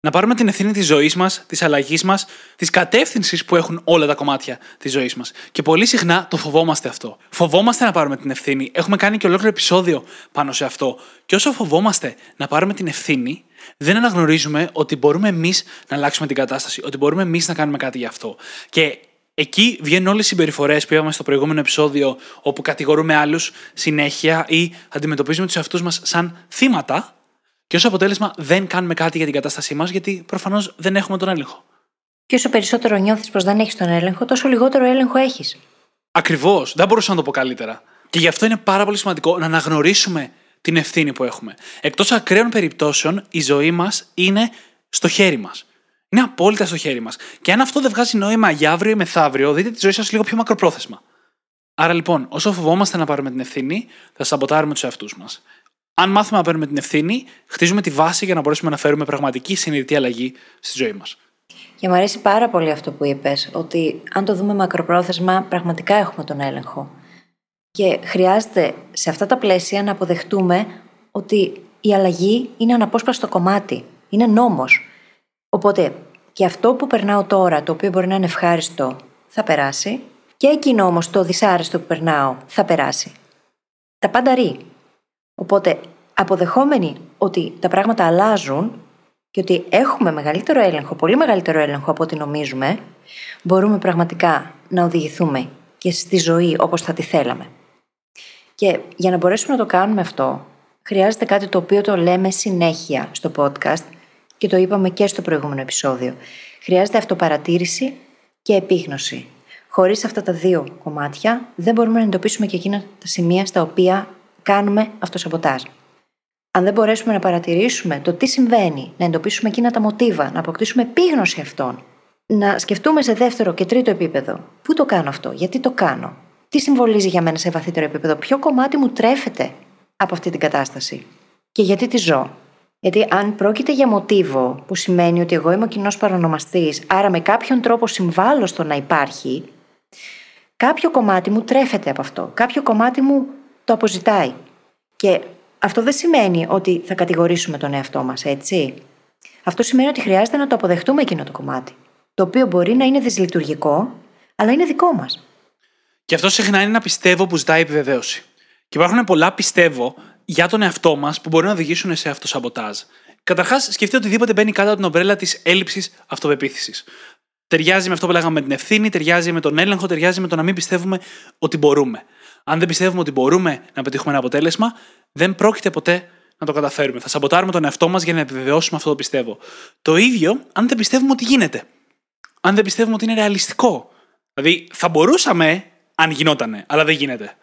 Να πάρουμε την ευθύνη της ζωής μας, της αλλαγής μας, της κατεύθυνσης που έχουν όλα τα κομμάτια της ζωής μας. Και πολύ συχνά το φοβόμαστε αυτό. Φοβόμαστε να πάρουμε την ευθύνη. Έχουμε κάνει και ολόκληρο επεισόδιο πάνω σε αυτό. Και όσο φοβόμαστε να πάρουμε την ευθύνη, δεν αναγνωρίζουμε ότι μπορούμε εμείς να αλλάξουμε την κατάσταση, ότι μπορούμε εμείς να κάνουμε κάτι γι' αυτό. Και Εκεί βγαίνουν όλες οι συμπεριφορές που είπαμε στο προηγούμενο επεισόδιο, όπου κατηγορούμε άλλους συνέχεια ή αντιμετωπίζουμε τους εαυτούς μας σαν θύματα, και ως αποτέλεσμα δεν κάνουμε κάτι για την κατάστασή μας, γιατί προφανώς δεν έχουμε τον έλεγχο. Και όσο περισσότερο νιώθεις πως δεν έχεις τον έλεγχο, τόσο λιγότερο έλεγχο έχεις. Ακριβώς. Δεν μπορούσα να το πω καλύτερα. Και γι' αυτό είναι πάρα πολύ σημαντικό να αναγνωρίσουμε την ευθύνη που έχουμε. Εκτός ακραίων περιπτώσεων, η ζωή μας είναι στο χέρι μας. Είναι απόλυτα στο χέρι μας. Και αν αυτό δεν βγάζει νόημα για αύριο ή μεθαύριο, δείτε τη ζωή σας λίγο πιο μακροπρόθεσμα. Άρα λοιπόν, όσο φοβόμαστε να πάρουμε την ευθύνη, θα σαμποτάρουμε τους εαυτούς μας. Αν μάθουμε να παίρνουμε την ευθύνη, χτίζουμε τη βάση για να μπορέσουμε να φέρουμε πραγματική συνειδητή αλλαγή στη ζωή μας. Και μου αρέσει πάρα πολύ αυτό που είπες, ότι αν το δούμε μακροπρόθεσμα, πραγματικά έχουμε τον έλεγχο. Και χρειάζεται σε αυτά τα πλαίσια να αποδεχτούμε ότι η αλλαγή είναι αναπόσπαστο κομμάτι. Είναι νόμος. Οπότε και αυτό που περνάω τώρα, το οποίο μπορεί να είναι ευχάριστο, θα περάσει. Και εκείνο όμως το δυσάρεστο που περνάω θα περάσει. Τα πάντα ρί. Οπότε αποδεχόμενοι ότι τα πράγματα αλλάζουν και ότι έχουμε μεγαλύτερο έλεγχο, πολύ μεγαλύτερο έλεγχο από ό,τι νομίζουμε, μπορούμε πραγματικά να οδηγηθούμε και στη ζωή όπως θα τη θέλαμε. Και για να μπορέσουμε να το κάνουμε αυτό, χρειάζεται κάτι το οποίο το λέμε συνέχεια στο podcast και το είπαμε και στο προηγούμενο επεισόδιο. Χρειάζεται αυτοπαρατήρηση και επίγνωση. Χωρίς αυτά τα δύο κομμάτια δεν μπορούμε να εντοπίσουμε και εκείνα τα σημεία στα οποία κάνουμε αυτοσαμποτάζ. Αν δεν μπορέσουμε να παρατηρήσουμε το τι συμβαίνει, να εντοπίσουμε εκείνα τα μοτίβα, να αποκτήσουμε επίγνωση αυτών, να σκεφτούμε σε δεύτερο και τρίτο επίπεδο, πού το κάνω αυτό, γιατί το κάνω, τι συμβολίζει για μένα σε βαθύτερο επίπεδο, ποιο κομμάτι μου τρέφεται από αυτή την κατάσταση και γιατί τη ζω. Γιατί αν πρόκειται για μοτίβο, που σημαίνει ότι εγώ είμαι ο κοινός παρονομαστής, άρα με κάποιον τρόπο συμβάλλω στο να υπάρχει, κάποιο κομμάτι μου τρέφεται από αυτό. Κάποιο κομμάτι μου το αποζητάει. Και αυτό δεν σημαίνει ότι θα κατηγορήσουμε τον εαυτό μας, έτσι. Αυτό σημαίνει ότι χρειάζεται να το αποδεχτούμε εκείνο το κομμάτι. Το οποίο μπορεί να είναι δυσλειτουργικό, αλλά είναι δικό μας. Και αυτό συχνά είναι ένα πιστεύω που ζητάει επιβεβαίωση. Και υπάρχουν πολλά πιστεύω για τον εαυτό μας που μπορεί να οδηγήσουν σε αυτοσαμποτάζ. Καταρχάς, σκεφτείτε οτιδήποτε μπαίνει κάτω από την ομπρέλα της έλλειψης αυτοπεποίθησης. Ταιριάζει με αυτό που λέγαμε με την ευθύνη, ταιριάζει με τον έλεγχο, ταιριάζει με το να μην πιστεύουμε ότι μπορούμε. Αν δεν πιστεύουμε ότι μπορούμε να πετύχουμε ένα αποτέλεσμα, δεν πρόκειται ποτέ να το καταφέρουμε. Θα σαμποτάρουμε τον εαυτό μας για να επιβεβαιώσουμε αυτό το πιστεύω. Το ίδιο αν δεν πιστεύουμε ότι γίνεται. Αν δεν πιστεύουμε ότι είναι ρεαλιστικό. Δηλαδή, θα μπορούσαμε αν γινότανε, αλλά δεν γίνεται.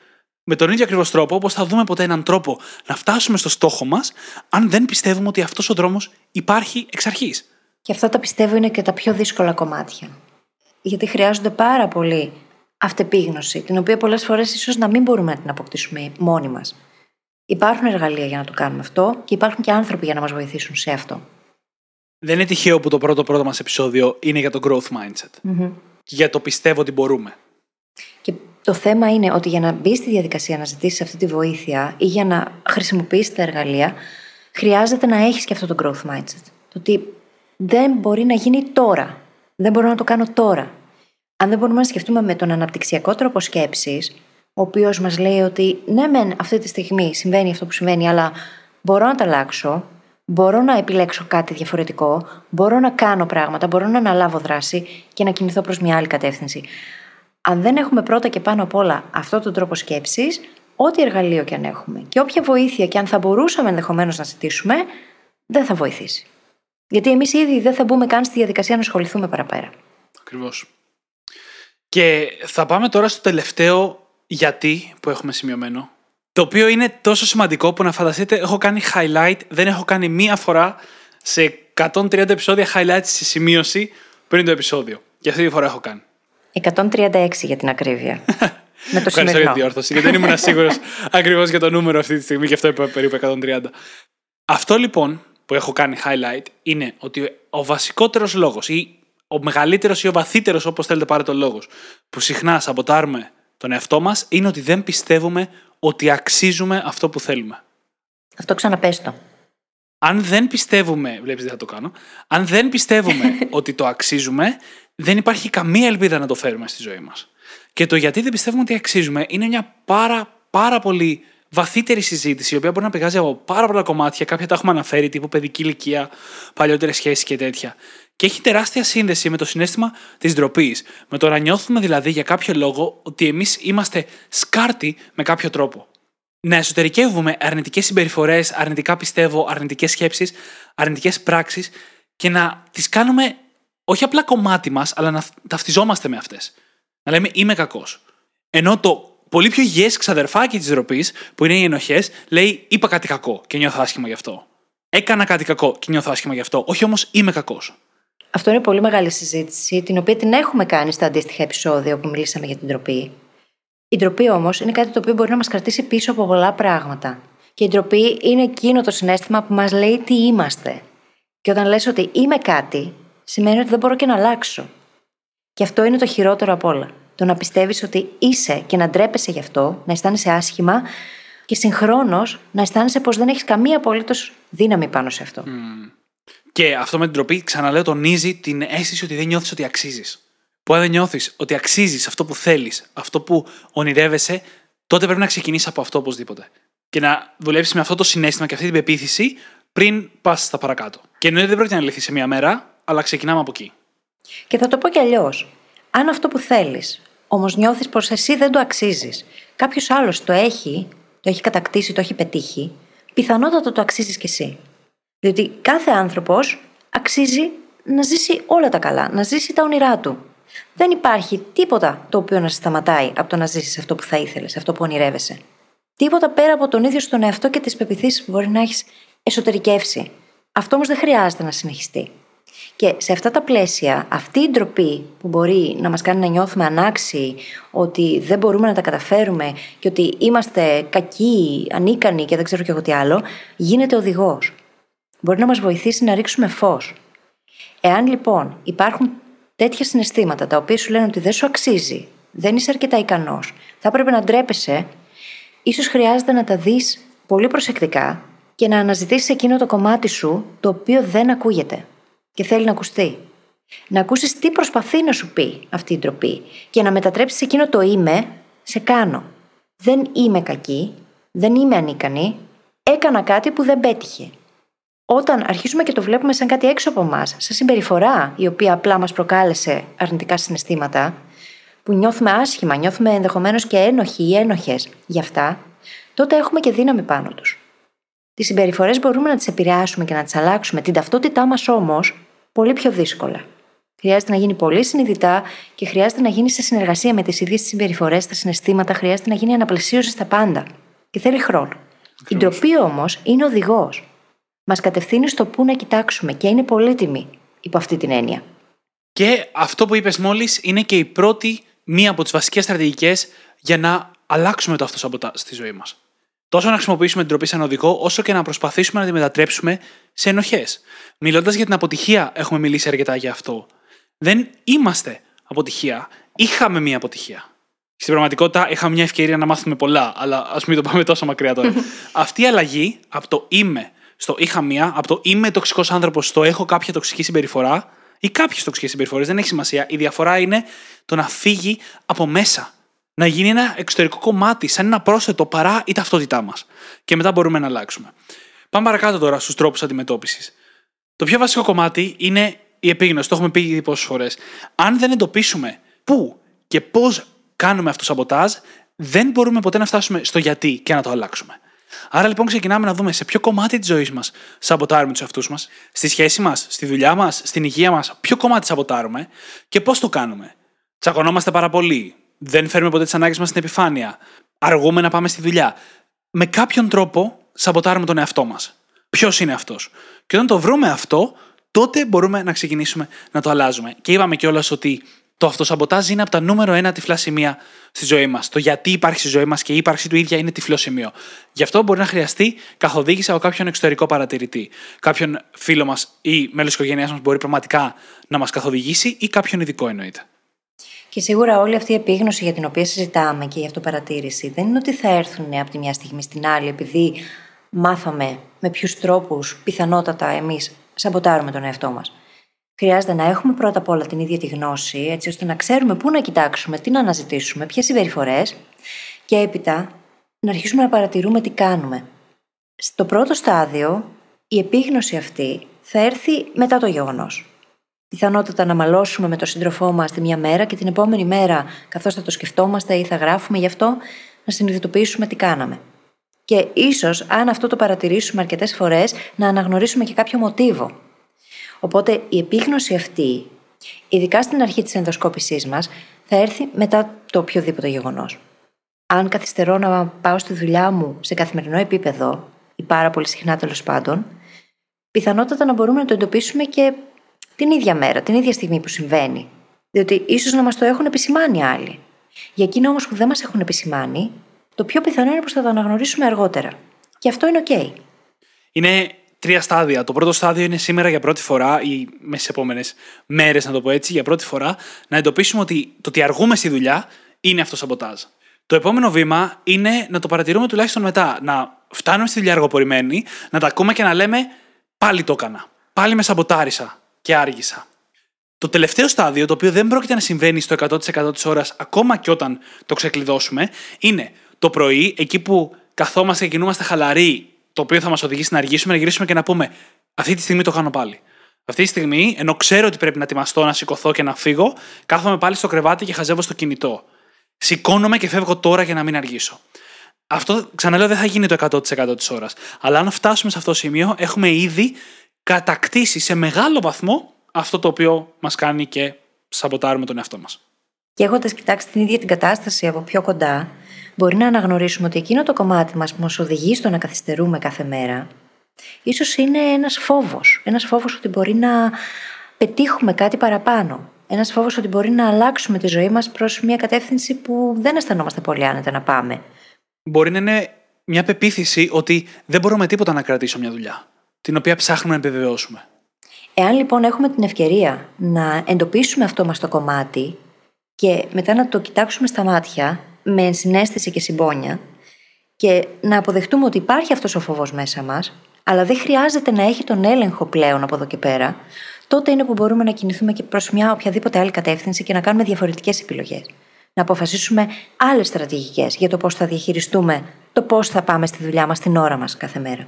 Με τον ίδιο ακριβώς τρόπο, όπως θα δούμε ποτέ έναν τρόπο να φτάσουμε στο στόχο μας, αν δεν πιστεύουμε ότι αυτός ο δρόμος υπάρχει εξ αρχής. Και αυτό τα πιστεύω είναι και τα πιο δύσκολα κομμάτια. Γιατί χρειάζονται πάρα πολύ αυτεπίγνωση, την οποία πολλές φορές ίσως να μην μπορούμε να την αποκτήσουμε μόνοι μας. Υπάρχουν εργαλεία για να το κάνουμε αυτό και υπάρχουν και άνθρωποι για να μας βοηθήσουν σε αυτό. Δεν είναι τυχαίο που το πρώτο πρώτο μας επεισόδιο είναι για το growth mindset. Mm-hmm. Και για το πιστεύω ότι μπορούμε. Και το θέμα είναι ότι για να μπει στη διαδικασία να ζητήσεις αυτή τη βοήθεια ή για να χρησιμοποιήσεις τα εργαλεία, χρειάζεται να έχεις και αυτό το growth mindset. Το ότι δεν μπορεί να γίνει τώρα. Δεν μπορώ να το κάνω τώρα. Αν δεν μπορούμε να σκεφτούμε με τον αναπτυξιακό τρόπο σκέψης, ο οποίος μας λέει ότι ναι, μεν αυτή τη στιγμή συμβαίνει αυτό που συμβαίνει, αλλά μπορώ να τα αλλάξω, μπορώ να επιλέξω κάτι διαφορετικό, μπορώ να κάνω πράγματα, μπορώ να αναλάβω δράση και να κινηθώ προς μια άλλη κατεύθυνση. Αν δεν έχουμε πρώτα και πάνω απ' όλα αυτό τον τρόπο σκέψης, ό,τι εργαλείο και αν έχουμε και όποια βοήθεια και αν θα μπορούσαμε ενδεχομένως να ζητήσουμε, δεν θα βοηθήσει. Γιατί εμείς ήδη δεν θα μπούμε καν στη διαδικασία να ασχοληθούμε παραπέρα. Ακριβώς. Και θα πάμε τώρα στο τελευταίο γιατί που έχουμε σημειωμένο. Το οποίο είναι τόσο σημαντικό που να φανταστείτε, έχω κάνει highlight, δεν έχω κάνει μία φορά σε 130 επεισόδια highlight στη σημείωση πριν το επεισόδιο. Και αυτή τη φορά έχω κάνει. 136 για την ακρίβεια. Με το Ευχαριστώ για τη διόρθωση, γιατί δεν ήμουν σίγουρος ακριβώς για το νούμερο αυτή τη στιγμή και αυτό είπα περίπου 130. Αυτό λοιπόν που έχω κάνει highlight είναι ότι ο βασικότερος λόγος ή ο μεγαλύτερος ή ο βαθύτερος, όπως θέλετε πάρετε το λόγος, που συχνά σαμποτάρουμε τον εαυτό μας είναι ότι δεν πιστεύουμε ότι αξίζουμε αυτό που θέλουμε. Αυτό ξαναπες το. Αν δεν πιστεύουμε, βλέπεις δεν θα το κάνω, αν δεν πιστεύουμε ότι το αξίζουμε, δεν υπάρχει καμία ελπίδα να το φέρουμε στη ζωή μας. Και το γιατί δεν πιστεύουμε ότι αξίζουμε είναι μια πάρα πάρα πολύ βαθύτερη συζήτηση, η οποία μπορεί να πηγάζει από πάρα πολλά κομμάτια. Κάποια τα έχουμε αναφέρει, τύπου παιδική ηλικία, παλιότερες σχέσεις και τέτοια. Και έχει τεράστια σύνδεση με το συνέστημα της ντροπής. Με το να νιώθουμε δηλαδή για κάποιο λόγο ότι εμείς είμαστε σκάρτη με κάποιο τρόπο. Να εσωτερικεύουμε αρνητικές συμπεριφορές, αρνητικά πιστεύω, αρνητικές σκέψεις, αρνητικές πράξεις και να τις κάνουμε όχι απλά κομμάτι μας, αλλά να ταυτιζόμαστε με αυτές. Να λέμε είμαι κακός. Ενώ το πολύ πιο υγιέ ξαδερφάκι της ντροπής, που είναι οι ενοχές, λέει είπα κάτι κακό και νιώθω άσχημα γι' αυτό. Έκανα κάτι κακό και νιώθω άσχημα γι' αυτό. Όχι όμως είμαι κακός. Αυτό είναι πολύ μεγάλη συζήτηση, την οποία την έχουμε κάνει στα αντίστοιχα επεισόδια που μιλήσαμε για την ντροπή. Η ντροπή όμως είναι κάτι το οποίο μπορεί να μας κρατήσει πίσω από πολλά πράγματα. Και η ντροπή είναι εκείνο το συνέστημα που μας λέει τι είμαστε. Και όταν λες ότι είμαι κάτι, σημαίνει ότι δεν μπορώ και να αλλάξω. Και αυτό είναι το χειρότερο από όλα. Το να πιστεύεις ότι είσαι και να ντρέπεσαι γι' αυτό, να αισθάνεσαι άσχημα και συγχρόνως να αισθάνεσαι πως δεν έχεις καμία απολύτως δύναμη πάνω σε αυτό. Και αυτό με την τροπή, ξαναλέω, τονίζει την αίσθηση ότι δεν νιώθεις ότι αξίζεις. Που αν δεν νιώθεις ότι αξίζεις αυτό που θέλεις, αυτό που ονειρεύεσαι, τότε πρέπει να ξεκινήσεις από αυτό οπωσδήποτε. Και να δουλέψεις με αυτό το συνέστημα και αυτή την πεποίθηση πριν πας στα παρακάτω. Και εννοείται δεν πρόκειται να λυθεί σε μία μέρα, αλλά ξεκινάμε από εκεί. Και θα το πω κι αλλιώς. Αν αυτό που θέλεις, όμως νιώθεις πως εσύ δεν το αξίζεις, κάποιος άλλος το έχει, το έχει κατακτήσει, το έχει πετύχει, πιθανότατα το αξίζεις κι εσύ. Διότι κάθε άνθρωπος αξίζει να ζήσει όλα τα καλά, να ζήσει τα όνειρά του. Δεν υπάρχει τίποτα το οποίο να σε σταματάει από το να ζήσεις αυτό που θα ήθελες, αυτό που ονειρεύεσαι. Τίποτα πέρα από τον ίδιο στον εαυτό και τις πεπιθήσεις που μπορεί να έχεις εσωτερικεύσει. Αυτό όμως δεν χρειάζεται να συνεχιστεί. Και σε αυτά τα πλαίσια, αυτή η ντροπή που μπορεί να μας κάνει να νιώθουμε ανάξιοι, ότι δεν μπορούμε να τα καταφέρουμε και ότι είμαστε κακοί, ανίκανοι και δεν ξέρω και εγώ τι άλλο, γίνεται οδηγός. Μπορεί να μας βοηθήσει να ρίξουμε φως. Εάν λοιπόν υπάρχουν τέτοια συναισθήματα τα οποία σου λένε ότι δεν σου αξίζει, δεν είσαι αρκετά ικανός, θα έπρεπε να ντρέπεσαι, ίσως χρειάζεται να τα δεις πολύ προσεκτικά και να αναζητήσεις εκείνο το κομμάτι σου το οποίο δεν ακούγεται και θέλει να ακουστεί. Να ακούσεις τι προσπαθεί να σου πει αυτή η ντροπή και να μετατρέψεις εκείνο το είμαι σε κάνω. Δεν είμαι κακή, δεν είμαι ανίκανη, έκανα κάτι που δεν πέτυχε. Όταν αρχίσουμε και το βλέπουμε σαν κάτι έξω από εμάς, σαν συμπεριφορά η οποία απλά μας προκάλεσε αρνητικά συναισθήματα, που νιώθουμε άσχημα, νιώθουμε ενδεχομένως και ένοχοι ή ένοχες γι' αυτά, τότε έχουμε και δύναμη πάνω τους. Τις συμπεριφορές μπορούμε να τις επηρεάσουμε και να τις αλλάξουμε, την ταυτότητά μας όμως πολύ πιο δύσκολα. Χρειάζεται να γίνει πολύ συνειδητά και χρειάζεται να γίνει σε συνεργασία με τις ίδιες τις συμπεριφορές, τα συναισθήματα, χρειάζεται να γίνει αναπλαισίωση στα πάντα. Και θέλει χρόνο. Η ντροπή όμως είναι οδηγός. Μας κατευθύνει στο πού να κοιτάξουμε και είναι πολύτιμη υπό αυτή την έννοια. Και αυτό που είπες μόλις είναι και η πρώτη μία από τις βασικές στρατηγικές για να αλλάξουμε το αυτός στη ζωή μας. Τόσο να χρησιμοποιήσουμε την τροπή σαν οδηγό, όσο και να προσπαθήσουμε να τη μετατρέψουμε σε ενοχές. Μιλώντας για την αποτυχία, έχουμε μιλήσει αρκετά για αυτό. Δεν είμαστε αποτυχία. Είχαμε μία αποτυχία. Στην πραγματικότητα είχαμε μια ευκαιρία να μάθουμε πολλά, αλλά ας μην το πάμε τόσο μακριά τώρα. Αυτή η αλλαγή από το είμαι στο είχα μία, από το είμαι τοξικός άνθρωπος στο έχω κάποια τοξική συμπεριφορά ή κάποιες τοξικές συμπεριφορές, δεν έχει σημασία. Η διαφορά είναι το να φύγει από μέσα να γίνει ένα εξωτερικό κομμάτι, σαν ένα πρόσθετο παρά η ταυτότητά μας. Και μετά μπορούμε να αλλάξουμε. Πάμε παρακάτω τώρα στους τρόπους αντιμετώπισης. Το πιο βασικό κομμάτι είναι η επίγνωση. Το έχουμε πει ήδη πόσες φορές. Αν δεν εντοπίσουμε πού και πώς κάνουμε αυτό το σαμποτάζ, δεν μπορούμε ποτέ να φτάσουμε στο γιατί και να το αλλάξουμε. Άρα λοιπόν ξεκινάμε να δούμε σε ποιο κομμάτι της ζωής μας σαμποτάρουμε τους εαυτούς μας, στη σχέση μας, στη δουλειά μας, στην υγεία μας, ποιο κομμάτι σαμποτάρουμε και πώς το κάνουμε. Τσακωνόμαστε πάρα πολύ, δεν φέρουμε ποτέ τις ανάγκες μας στην επιφάνεια, αργούμε να πάμε στη δουλειά. Με κάποιον τρόπο σαμποτάρουμε τον εαυτό μας. Ποιος είναι αυτός; Και όταν το βρούμε αυτό, τότε μπορούμε να ξεκινήσουμε να το αλλάζουμε. Και είπαμε κιόλας ότι το αυτοσαμποτάζ είναι από τα νούμερο ένα τυφλά σημεία στη ζωή μας. Το γιατί υπάρχει στη ζωή μας και η ύπαρξή του ίδια είναι τυφλό σημείο. Γι' αυτό μπορεί να χρειαστεί καθοδήγηση από κάποιον εξωτερικό παρατηρητή. Κάποιον φίλο μας ή μέλος της οικογένειάς μας μπορεί πραγματικά να μας καθοδηγήσει ή κάποιον ειδικό εννοείται. Και σίγουρα όλη αυτή η επίγνωση για την οποία συζητάμε και η αυτοπαρατήρηση δεν είναι ότι θα έρθουν από τη μια στιγμή στην άλλη επειδή μάθαμε με ποιους τρόπους πιθανότατα εμείς σαμποτάρουμε τον εαυτό μας. Χρειάζεται να έχουμε πρώτα απ' όλα την ίδια τη γνώση, έτσι ώστε να ξέρουμε πού να κοιτάξουμε, τι να αναζητήσουμε, ποιες συμπεριφορές και έπειτα να αρχίσουμε να παρατηρούμε τι κάνουμε. Στο πρώτο στάδιο, η επίγνωση αυτή θα έρθει μετά το γεγονός. Πιθανότατα να μαλώσουμε με τον σύντροφό μας τη μία μέρα και την επόμενη μέρα, καθώς θα το σκεφτόμαστε ή θα γράφουμε γι' αυτό, να συνειδητοποιήσουμε τι κάναμε. Και ίσως, αν αυτό το παρατηρήσουμε αρκετές φορές, να αναγνωρίσουμε και κάποιο μοτίβο Οπότε η επίγνωση αυτή, ειδικά στην αρχή της ενδοσκόπησής μας, θα έρθει μετά το οποιοδήποτε γεγονός. Αν καθυστερώ να πάω στη δουλειά μου σε καθημερινό επίπεδο, ή πάρα πολύ συχνά τέλος πάντων, πιθανότατα να μπορούμε να το εντοπίσουμε και την ίδια μέρα, την ίδια στιγμή που συμβαίνει. Διότι ίσως να μας το έχουν επισημάνει άλλοι. Για εκείνο όμως που δεν μας έχουν επισημάνει, το πιο πιθανό είναι πως θα το αναγνωρίσουμε αργότερα. Και αυτό είναι OK. Είναι τρία στάδια. Το πρώτο στάδιο είναι σήμερα για πρώτη φορά ή με τις επόμενες μέρες, να το πω έτσι, για πρώτη φορά να εντοπίσουμε ότι το ότι αργούμε στη δουλειά είναι αυτό σαμποτάζ. Το επόμενο βήμα είναι να το παρατηρούμε τουλάχιστον μετά. Να φτάνουμε στη δουλειά αργοπορημένοι, να τα ακούμε και να λέμε πάλι το έκανα. Πάλι με σαμποτάρισα και άργησα. Το τελευταίο στάδιο, το οποίο δεν πρόκειται να συμβαίνει στο 100% της ώρας, ακόμα και όταν το ξεκλειδώσουμε, είναι το πρωί, εκεί που καθόμαστε και κινούμαστε χαλαροί το οποίο θα μας οδηγήσει να αργήσουμε, να γυρίσουμε και να πούμε Αυτή τη στιγμή το κάνω πάλι. Αυτή τη στιγμή, ενώ ξέρω ότι πρέπει να ετοιμαστώ, να σηκωθώ και να φύγω, κάθομαι πάλι στο κρεβάτι και χαζεύω στο κινητό. Σηκώνομαι και φεύγω τώρα για να μην αργήσω. Αυτό, ξαναλέω, δεν θα γίνει το 100% της ώρας. Αλλά αν φτάσουμε σε αυτό το σημείο, έχουμε ήδη κατακτήσει σε μεγάλο βαθμό αυτό το οποίο μας κάνει και σαμποτάρουμε τον εαυτό μας. Και έχοντας κοιτάξει την ίδια την κατάσταση από πιο κοντά, μπορεί να αναγνωρίσουμε ότι εκείνο το κομμάτι μας που μας οδηγεί στο να καθυστερούμε κάθε μέρα, ίσως είναι ένας φόβος. Ένας φόβος ότι μπορεί να πετύχουμε κάτι παραπάνω. Ένας φόβος ότι μπορεί να αλλάξουμε τη ζωή μας προς μια κατεύθυνση που δεν αισθανόμαστε πολύ άνετα να πάμε. Μπορεί να είναι μια πεποίθηση ότι δεν μπορούμε τίποτα να κρατήσουμε μια δουλειά, την οποία ψάχνουμε να επιβεβαιώσουμε. Εάν λοιπόν έχουμε την ευκαιρία να εντοπίσουμε αυτό μας το κομμάτι και μετά να το κοιτάξουμε στα μάτια με συνέστηση και συμπόνια και να αποδεχτούμε ότι υπάρχει αυτός ο φόβος μέσα μας, αλλά δεν χρειάζεται να έχει τον έλεγχο πλέον από εδώ και πέρα, τότε είναι που μπορούμε να κινηθούμε και προς μια οποιαδήποτε άλλη κατεύθυνση και να κάνουμε διαφορετικές επιλογές. Να αποφασίσουμε άλλες στρατηγικές για το πώς θα διαχειριστούμε το πώς θα πάμε στη δουλειά μας την ώρα μας κάθε μέρα.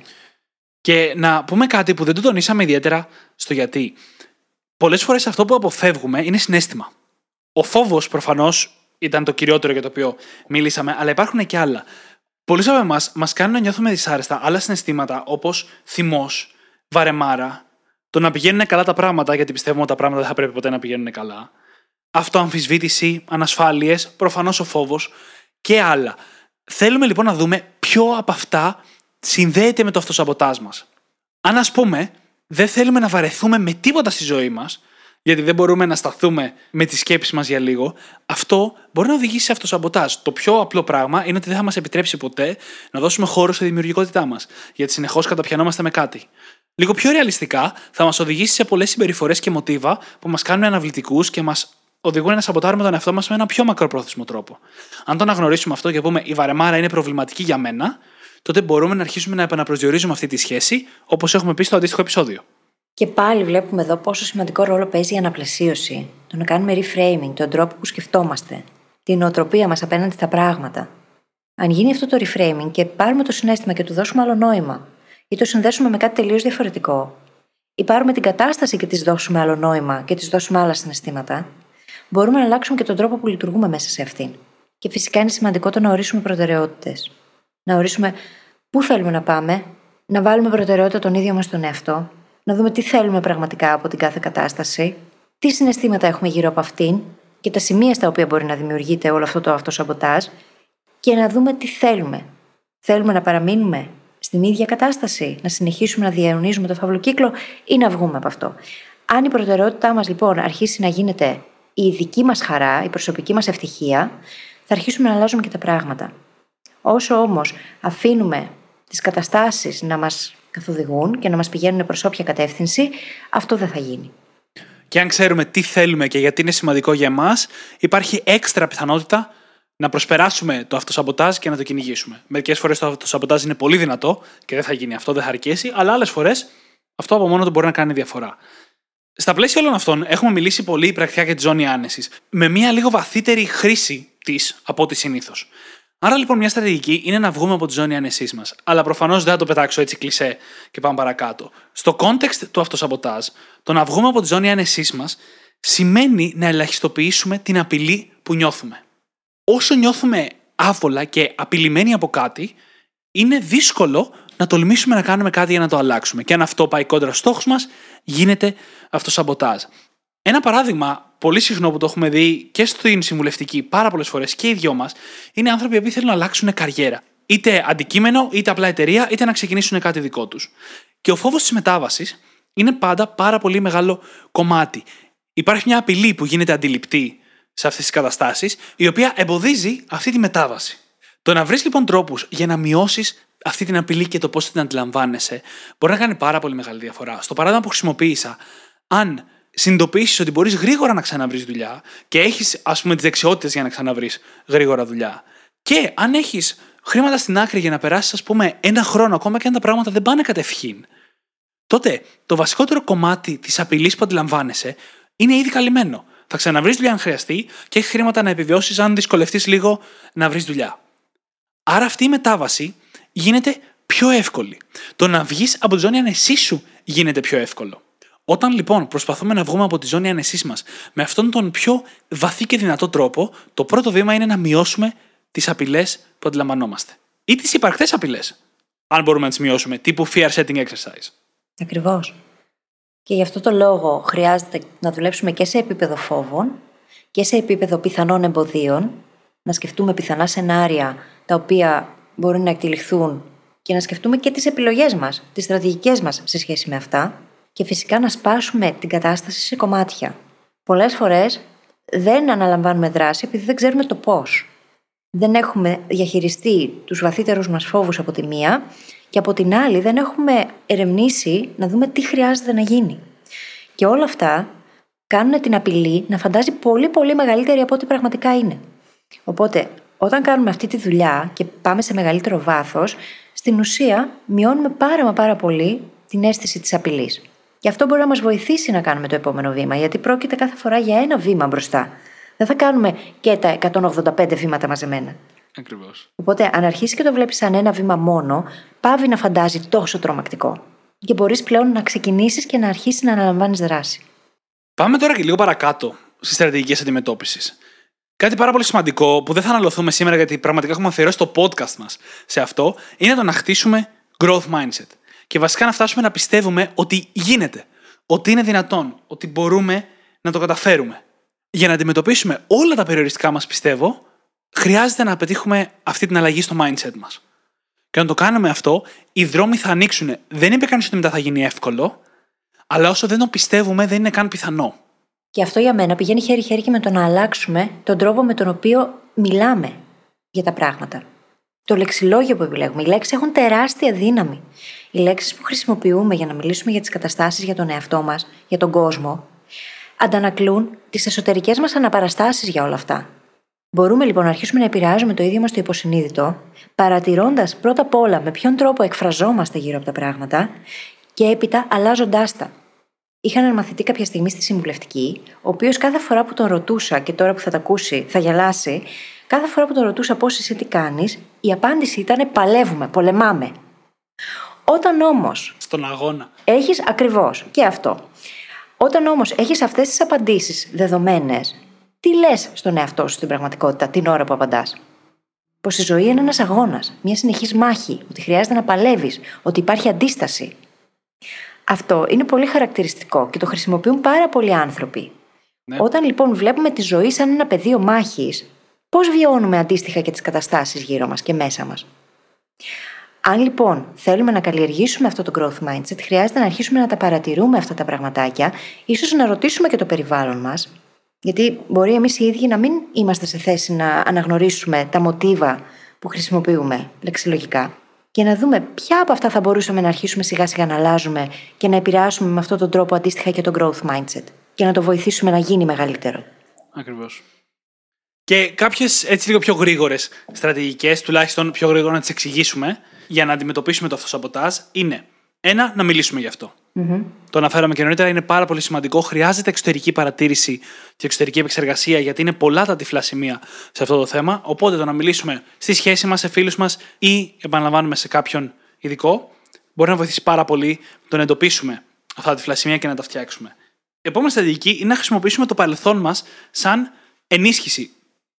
Και να πούμε κάτι που δεν το τονίσαμε ιδιαίτερα στο γιατί. Πολλές φορές αυτό που αποφεύγουμε είναι συνέστημα. Ο φόβος προφανώς ήταν το κυριότερο για το οποίο μίλησαμε, αλλά υπάρχουν και άλλα. Πολλοί από εμάς μας κάνουν να νιώθουμε δυσάρεστα άλλα συναισθήματα όπως θυμός, βαρεμάρα, το να πηγαίνουν καλά τα πράγματα γιατί πιστεύουμε ότι τα πράγματα δεν θα πρέπει ποτέ να πηγαίνουν καλά, αυτοαμφισβήτηση, ανασφάλειες, προφανώς ο φόβος και άλλα. Θέλουμε λοιπόν να δούμε ποιο από αυτά συνδέεται με το αυτοσαμποτάζ μας. Αν ας πούμε, δεν θέλουμε να βαρεθούμε με τίποτα στη ζωή μας, γιατί δεν μπορούμε να σταθούμε με τι σκέψει μας για λίγο, αυτό μπορεί να οδηγήσει σε αυτοσαμποτάζ. Το πιο απλό πράγμα είναι ότι δεν θα μας επιτρέψει ποτέ να δώσουμε χώρο στη δημιουργικότητά μας, γιατί συνεχώς καταπιανόμαστε με κάτι. Λίγο πιο ρεαλιστικά, θα μας οδηγήσει σε πολλές συμπεριφορές και μοτίβα που μας κάνουν αναβλητικούς και μας οδηγούν να σαμποτάρουμε τον εαυτό μας με ένα πιο μακροπρόθεσμο τρόπο. Αν το αναγνωρίσουμε αυτό και πούμε η βαρεμάρα είναι προβληματική για μένα, τότε μπορούμε να αρχίσουμε να επαναπροσδιορίζουμε αυτή τη σχέση, όπως έχουμε πει στο αντίστοιχο επεισόδιο. Και πάλι βλέπουμε εδώ πόσο σημαντικό ρόλο παίζει η αναπλαισίωση. Το να κάνουμε reframing, τον τρόπο που σκεφτόμαστε, την οτροπία μας απέναντι στα πράγματα. Αν γίνει αυτό το reframing και πάρουμε το συνέστημα και του δώσουμε άλλο νόημα, ή το συνδέσουμε με κάτι τελείως διαφορετικό, ή πάρουμε την κατάσταση και της δώσουμε άλλο νόημα και της δώσουμε άλλα συναισθήματα, μπορούμε να αλλάξουμε και τον τρόπο που λειτουργούμε μέσα σε αυτήν. Και φυσικά είναι σημαντικό το να ορίσουμε προτεραιότητες να ορίσουμε πού θέλουμε να πάμε, να βάλουμε προτεραιότητα τον ίδιο μας τον εαυτό, να δούμε τι θέλουμε πραγματικά από την κάθε κατάσταση, τι συναισθήματα έχουμε γύρω από αυτήν και τα σημεία στα οποία μπορεί να δημιουργείται όλο αυτό το αυτοσαμποτάζ και να δούμε τι θέλουμε. Θέλουμε να παραμείνουμε στην ίδια κατάσταση, να συνεχίσουμε να διαιωνίζουμε το φαύλο κύκλο ή να βγούμε από αυτό. Αν η προτεραιότητά μας λοιπόν αρχίσει να γίνεται η δική μας χαρά, η προσωπική μας ευτυχία, θα αρχίσουμε να αλλάζουμε και τα πράγματα. Όσο όμως αφήνουμε τις καταστάσεις να μας καθοδηγούν και να μας πηγαίνουν προς όποια κατεύθυνση, αυτό δεν θα γίνει. Και αν ξέρουμε τι θέλουμε και γιατί είναι σημαντικό για εμάς, υπάρχει έξτρα πιθανότητα να προσπεράσουμε το αυτοσαμποτάζ και να το κυνηγήσουμε. Μερικές φορές το αυτοσαμποτάζ είναι πολύ δυνατό και δεν θα γίνει αυτό, δεν θα αρκέσει, αλλά άλλες φορές αυτό από μόνο του μπορεί να κάνει διαφορά. Στα πλαίσια όλων αυτών, έχουμε μιλήσει πολύ πρακτικά για τη ζώνη άνεσης, με μια λίγο βαθύτερη χρήση της από ό,τι συνήθως. Άρα λοιπόν μια στρατηγική είναι να βγούμε από τη ζώνη ανεσή μας. Αλλά προφανώς δεν θα το πετάξω έτσι κλεισέ και πάμε παρακάτω. Στο context του αυτοσαμποτάζ, το να βγούμε από τη ζώνη ανεσή μας σημαίνει να ελαχιστοποιήσουμε την απειλή που νιώθουμε. Όσο νιώθουμε άβολα και απειλημένοι από κάτι, είναι δύσκολο να τολμήσουμε να κάνουμε κάτι για να το αλλάξουμε. Και αν αυτό πάει κόντρα στους στόχους μας, γίνεται αυτοσαμποτάζ. Ένα παράδειγμα πολύ συχνό που το έχουμε δει και στην συμβουλευτική πάρα πολλές φορές και οι δυο μας είναι άνθρωποι που θέλουν να αλλάξουν καριέρα. Είτε αντικείμενο, είτε απλά εταιρεία, είτε να ξεκινήσουν κάτι δικό τους. Και ο φόβος της μετάβασης είναι πάντα πάρα πολύ μεγάλο κομμάτι. Υπάρχει μια απειλή που γίνεται αντιληπτή σε αυτές τις καταστάσεις, η οποία εμποδίζει αυτή τη μετάβαση. Το να βρεις λοιπόν τρόπους για να μειώσεις αυτή την απειλή και το πώς την αντιλαμβάνεσαι μπορεί να κάνει πάρα πολύ μεγάλη διαφορά. Στο παράδειγμα που χρησιμοποίησα, αν συνειδητοποιήσεις ότι μπορείς γρήγορα να ξαναβρεις δουλειά και έχεις, ας πούμε, τις δεξιότητες για να ξαναβρεις γρήγορα δουλειά. Και αν έχεις χρήματα στην άκρη για να περάσεις, ας πούμε, ένα χρόνο, ακόμα και αν τα πράγματα δεν πάνε κατευχήν, τότε το βασικότερο κομμάτι της απειλής που αντιλαμβάνεσαι είναι ήδη καλυμμένο. Θα ξαναβρεις δουλειά αν χρειαστεί και έχεις χρήματα να επιβιώσεις αν δυσκολευτείς λίγο να βρεις δουλειά. Άρα αυτή η μετάβαση γίνεται πιο εύκολη. Το να βγεις από τη ζώνη ανεσής σου γίνεται πιο εύκολο. Όταν λοιπόν προσπαθούμε να βγούμε από τη ζώνη ανεσή μας με αυτόν τον πιο βαθύ και δυνατό τρόπο, το πρώτο βήμα είναι να μειώσουμε τις απειλές που αντιλαμβανόμαστε. Ή τις υπαρκτές απειλές. Αν μπορούμε να τις μειώσουμε, τύπου fear setting exercise. Ακριβώς. Και γι' αυτό το λόγο χρειάζεται να δουλέψουμε και σε επίπεδο φόβων και σε επίπεδο πιθανών εμποδίων, να σκεφτούμε πιθανά σενάρια τα οποία μπορεί να εκτελεχθούν και να σκεφτούμε και τις επιλογές μας, τις στρατηγικές μας σε σχέση με αυτά και φυσικά να σπάσουμε την κατάσταση σε κομμάτια. Πολλές φορές δεν αναλαμβάνουμε δράση επειδή δεν ξέρουμε το πώς. Δεν έχουμε διαχειριστεί τους βαθύτερους μας φόβους από τη μία και από την άλλη δεν έχουμε ερευνήσει να δούμε τι χρειάζεται να γίνει. Και όλα αυτά κάνουν την απειλή να φαντάζει πολύ πολύ μεγαλύτερη από ό,τι πραγματικά είναι. Οπότε, όταν κάνουμε αυτή τη δουλειά και πάμε σε μεγαλύτερο βάθος, στην ουσία μειώνουμε πάρα μα πάρα πολύ την αίσθηση της απειλής. Και αυτό μπορεί να μας βοηθήσει να κάνουμε το επόμενο βήμα, γιατί πρόκειται κάθε φορά για ένα βήμα μπροστά. Δεν θα κάνουμε και τα 185 βήματα μαζεμένα. Ακριβώς. Οπότε, αν αρχίσει και το βλέπεις σαν ένα βήμα μόνο, πάβει να φαντάζει τόσο τρομακτικό. Και μπορείς πλέον να ξεκινήσεις και να αρχίσεις να αναλαμβάνεις δράση. Πάμε τώρα και λίγο παρακάτω στις στρατηγικές αντιμετώπισης. Κάτι πάρα πολύ σημαντικό που δεν θα αναλωθούμε σήμερα γιατί πραγματικά έχουμε αφιερώσει το podcast μας σε αυτό είναι το να χτίσουμε growth mindset. Και βασικά να φτάσουμε να πιστεύουμε ότι γίνεται, ότι είναι δυνατόν, ότι μπορούμε να το καταφέρουμε. Για να αντιμετωπίσουμε όλα τα περιοριστικά μας, πιστεύω, χρειάζεται να πετύχουμε αυτή την αλλαγή στο mindset μας. Και να το κάνουμε αυτό, οι δρόμοι θα ανοίξουν. Δεν είπε κανείς ότι μετά θα γίνει εύκολο, αλλά όσο δεν το πιστεύουμε, δεν είναι καν πιθανό. Και αυτό για μένα πηγαίνει χέρι-χέρι και με το να αλλάξουμε τον τρόπο με τον οποίο μιλάμε για τα πράγματα. Το λεξιλόγιο που επιλέγουμε. Οι λέξεις έχουν τεράστια δύναμη. Οι λέξεις που χρησιμοποιούμε για να μιλήσουμε για τις καταστάσεις για τον εαυτό μας, για τον κόσμο, αντανακλούν τις εσωτερικές μας αναπαραστάσεις για όλα αυτά. Μπορούμε λοιπόν να αρχίσουμε να επηρεάζουμε το ίδιο μας το υποσυνείδητο, παρατηρώντας πρώτα απ' όλα με ποιον τρόπο εκφραζόμαστε γύρω από τα πράγματα και έπειτα αλλάζοντάς τα. Είχα έναν μαθητή κάποια στιγμή στη συμβουλευτική, ο οποίος κάθε φορά που τον ρωτούσα, και τώρα που θα τα ακούσει θα γελάσει, κάθε φορά που τον ρωτούσα πώ εσύ τι κάνεις, η απάντηση ήταν παλεύουμε, πολεμάμε. Όταν όμως. Στον αγώνα. Έχεις ακριβώς και αυτό. Όταν όμως έχεις αυτές τις απαντήσεις δεδομένες, τι λες στον εαυτό σου στην πραγματικότητα την ώρα που απαντάς; Πως η ζωή είναι ένας αγώνας, μια συνεχής μάχη, ότι χρειάζεται να παλεύεις, ότι υπάρχει αντίσταση. Αυτό είναι πολύ χαρακτηριστικό και το χρησιμοποιούν πάρα πολλοί άνθρωποι. Ναι. Όταν λοιπόν βλέπουμε τη ζωή σαν ένα πεδίο μάχης, πώς βιώνουμε αντίστοιχα και τις καταστάσεις γύρω μας και μέσα μας; Αν λοιπόν θέλουμε να καλλιεργήσουμε αυτό το growth mindset, χρειάζεται να αρχίσουμε να τα παρατηρούμε αυτά τα πραγματάκια, ίσως να ρωτήσουμε και το περιβάλλον μας, γιατί μπορεί εμείς οι ίδιοι να μην είμαστε σε θέση να αναγνωρίσουμε τα μοτίβα που χρησιμοποιούμε λεξιλογικά και να δούμε ποια από αυτά θα μπορούσαμε να αρχίσουμε σιγά σιγά να αλλάζουμε και να επηρεάσουμε με αυτόν τον τρόπο αντίστοιχα και το growth mindset και να το βοηθήσουμε να γίνει μεγαλύτερο. Ακριβώς. Και κάποιες έτσι λίγο πιο γρήγορες στρατηγικές, τουλάχιστον πιο γρήγορα να τις εξηγήσουμε για να αντιμετωπίσουμε το αυτοσαμποτάζ, είναι ένα, να μιλήσουμε γι' αυτό. Mm-hmm. Το αναφέραμε και νωρίτερα, είναι πάρα πολύ σημαντικό. Χρειάζεται εξωτερική παρατήρηση και εξωτερική επεξεργασία, γιατί είναι πολλά τα τυφλά σημεία σε αυτό το θέμα. Οπότε το να μιλήσουμε στη σχέση μας, σε φίλους μας ή επαναλαμβάνουμε σε κάποιον ειδικό, μπορεί να βοηθήσει πάρα πολύ το να εντοπίσουμε αυτά τα τυφλά σημεία και να τα φτιάξουμε. Η επόμενη στρατηγική είναι να χρησιμοποιήσουμε το παρελθόν μας σαν ενίσχυση.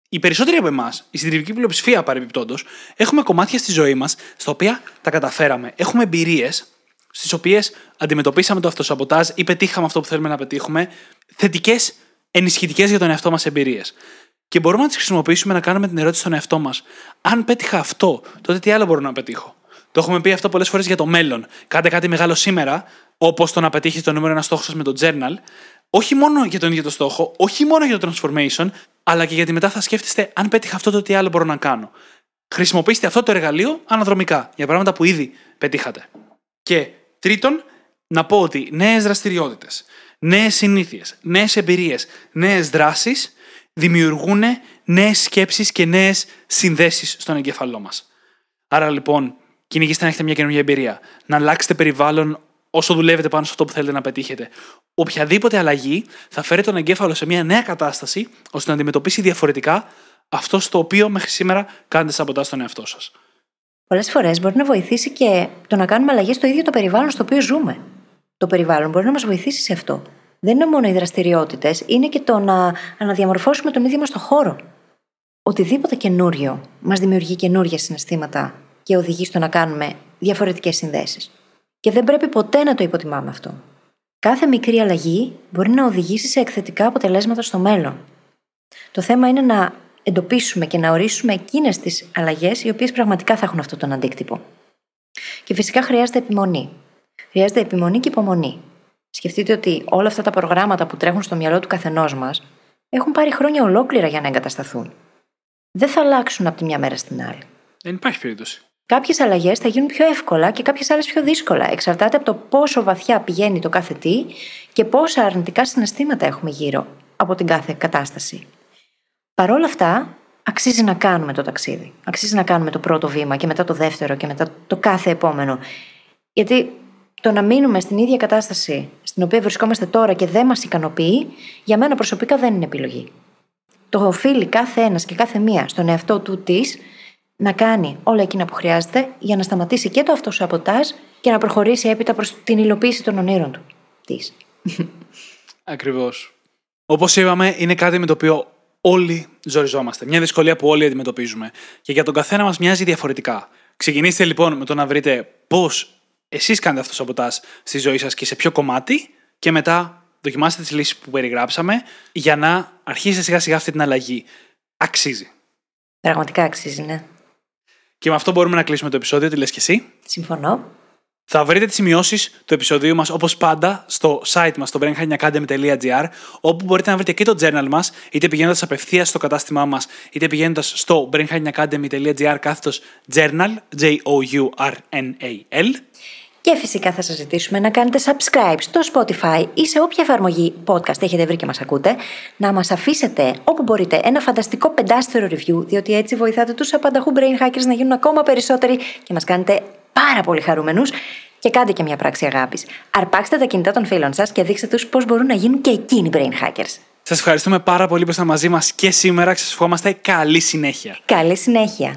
Οι περισσότεροι από εμάς, η συντριπτική πλειοψηφία παρεμπιπτόντως, έχουμε κομμάτια στη ζωή μας στα οποία τα καταφέραμε. Έχουμε εμπειρίες στις οποίες αντιμετωπίσαμε το αυτοσαμποτάζ ή πετύχαμε αυτό που θέλουμε να πετύχουμε, θετικές, ενισχυτικές για τον εαυτό μας εμπειρίες. Και μπορούμε να τις χρησιμοποιήσουμε να κάνουμε την ερώτηση στον εαυτό μας. Αν πέτυχα αυτό, τότε τι άλλο μπορώ να πετύχω; Το έχουμε πει αυτό πολλές φορές για το μέλλον. Κάντε κάτι μεγάλο σήμερα, όπως το να πετύχεις το νούμερο ένα στόχο σας με το journal, όχι μόνο για τον ίδιο το στόχο, όχι μόνο για το transformation, αλλά και γιατί μετά θα σκέφτεστε αν πέτυχα αυτό, το τι άλλο μπορώ να κάνω. Χρησιμοποιήστε αυτό το εργαλείο αναδρομικά για πράγματα που ήδη πετύχατε. Και Τρίτον, να πω ότι νέες δραστηριότητες, νέες συνήθειες, νέες εμπειρίες, νέες δράσεις δημιουργούν νέες σκέψεις και νέες συνδέσεις στον εγκέφαλό μας. Άρα λοιπόν, κυνηγήστε να έχετε μια καινούργια εμπειρία, να αλλάξετε περιβάλλον όσο δουλεύετε πάνω σε αυτό που θέλετε να πετύχετε. Οποιαδήποτε αλλαγή θα φέρει τον εγκέφαλο σε μια νέα κατάσταση ώστε να αντιμετωπίσει διαφορετικά αυτό στο οποίο μέχρι σήμερα κάνετε σαμποτά στον εαυτό σας. Πολλές φορές μπορεί να βοηθήσει και το να κάνουμε αλλαγές στο ίδιο το περιβάλλον στο οποίο ζούμε. Το περιβάλλον μπορεί να μας βοηθήσει σε αυτό. Δεν είναι μόνο οι δραστηριότητες, είναι και το να αναδιαμορφώσουμε τον ίδιο μας το χώρο. Οτιδήποτε καινούριο μας δημιουργεί καινούργια συναισθήματα και οδηγεί στο να κάνουμε διαφορετικές συνδέσεις. Και δεν πρέπει ποτέ να το υποτιμάμε αυτό. Κάθε μικρή αλλαγή μπορεί να οδηγήσει σε εκθετικά αποτελέσματα στο μέλλον. Το θέμα είναι να εντοπίσουμε και να ορίσουμε εκείνες τις αλλαγές οι οποίες πραγματικά θα έχουν αυτόν τον αντίκτυπο. Και φυσικά χρειάζεται επιμονή. Χρειάζεται επιμονή και υπομονή. Σκεφτείτε ότι όλα αυτά τα προγράμματα που τρέχουν στο μυαλό του καθενός μας έχουν πάρει χρόνια ολόκληρα για να εγκατασταθούν. Δεν θα αλλάξουν από τη μια μέρα στην άλλη. Δεν υπάρχει περίπτωση. Κάποιες αλλαγές θα γίνουν πιο εύκολα και κάποιες άλλες πιο δύσκολα. Εξαρτάται από το πόσο βαθιά πηγαίνει το κάθε τι και πόσα αρνητικά συναισθήματα έχουμε γύρω από την κάθε κατάσταση. Παρ' όλα αυτά, αξίζει να κάνουμε το ταξίδι. Αξίζει να κάνουμε το πρώτο βήμα και μετά το δεύτερο και μετά το κάθε επόμενο. Γιατί το να μείνουμε στην ίδια κατάσταση στην οποία βρισκόμαστε τώρα και δεν μας ικανοποιεί, για μένα προσωπικά δεν είναι επιλογή. Το οφείλει κάθε ένας και κάθε μία στον εαυτό του της να κάνει όλα εκείνα που χρειάζεται για να σταματήσει και το αυτοσαμποτάζ και να προχωρήσει έπειτα προς την υλοποίηση των ονείρων του. Της. Ακριβώς. Όπως είπαμε, είναι κάτι με το οποίο όλοι ζοριζόμαστε. Μια δυσκολία που όλοι αντιμετωπίζουμε. Και για τον καθένα μας μοιάζει διαφορετικά. Ξεκινήστε λοιπόν με το να βρείτε πώς εσείς κάνετε αυτό σαμποτάζ στη ζωή σας και σε ποιο κομμάτι, και μετά δοκιμάστε τις λύσεις που περιγράψαμε για να αρχίσετε σιγά σιγά αυτή την αλλαγή. Αξίζει. Πραγματικά αξίζει, ναι. Και με αυτό μπορούμε να κλείσουμε το επεισόδιο. Τι λες και εσύ. Συμφωνώ. Θα βρείτε τις σημειώσεις του επεισοδίου μας όπως πάντα στο site μας στο brainhackingacademy.gr όπου μπορείτε να βρείτε και το journal μας είτε πηγαίνοντας απευθείας στο κατάστημά μας είτε πηγαίνοντας στο brainhackingacademy.gr κάθετος journal J-O-U-R-N-A-L και φυσικά θα σας ζητήσουμε να κάνετε subscribe στο Spotify ή σε όποια εφαρμογή podcast έχετε βρει και μας ακούτε, να μας αφήσετε όπου μπορείτε ένα φανταστικό πεντάστερο review, διότι έτσι βοηθάτε τους απανταχού brain hackers να γίνουν ακόμα περισσότεροι και μας κάνετε πάρα πολύ χαρούμενους και κάντε και μια πράξη αγάπης. Αρπάξτε τα κινητά των φίλων σας και δείξτε τους πώς μπορούν να γίνουν και εκείνοι brain hackers. Σας ευχαριστούμε πάρα πολύ που ήσασταν μαζί μας και σήμερα και σας ευχόμαστε καλή συνέχεια. Καλή συνέχεια.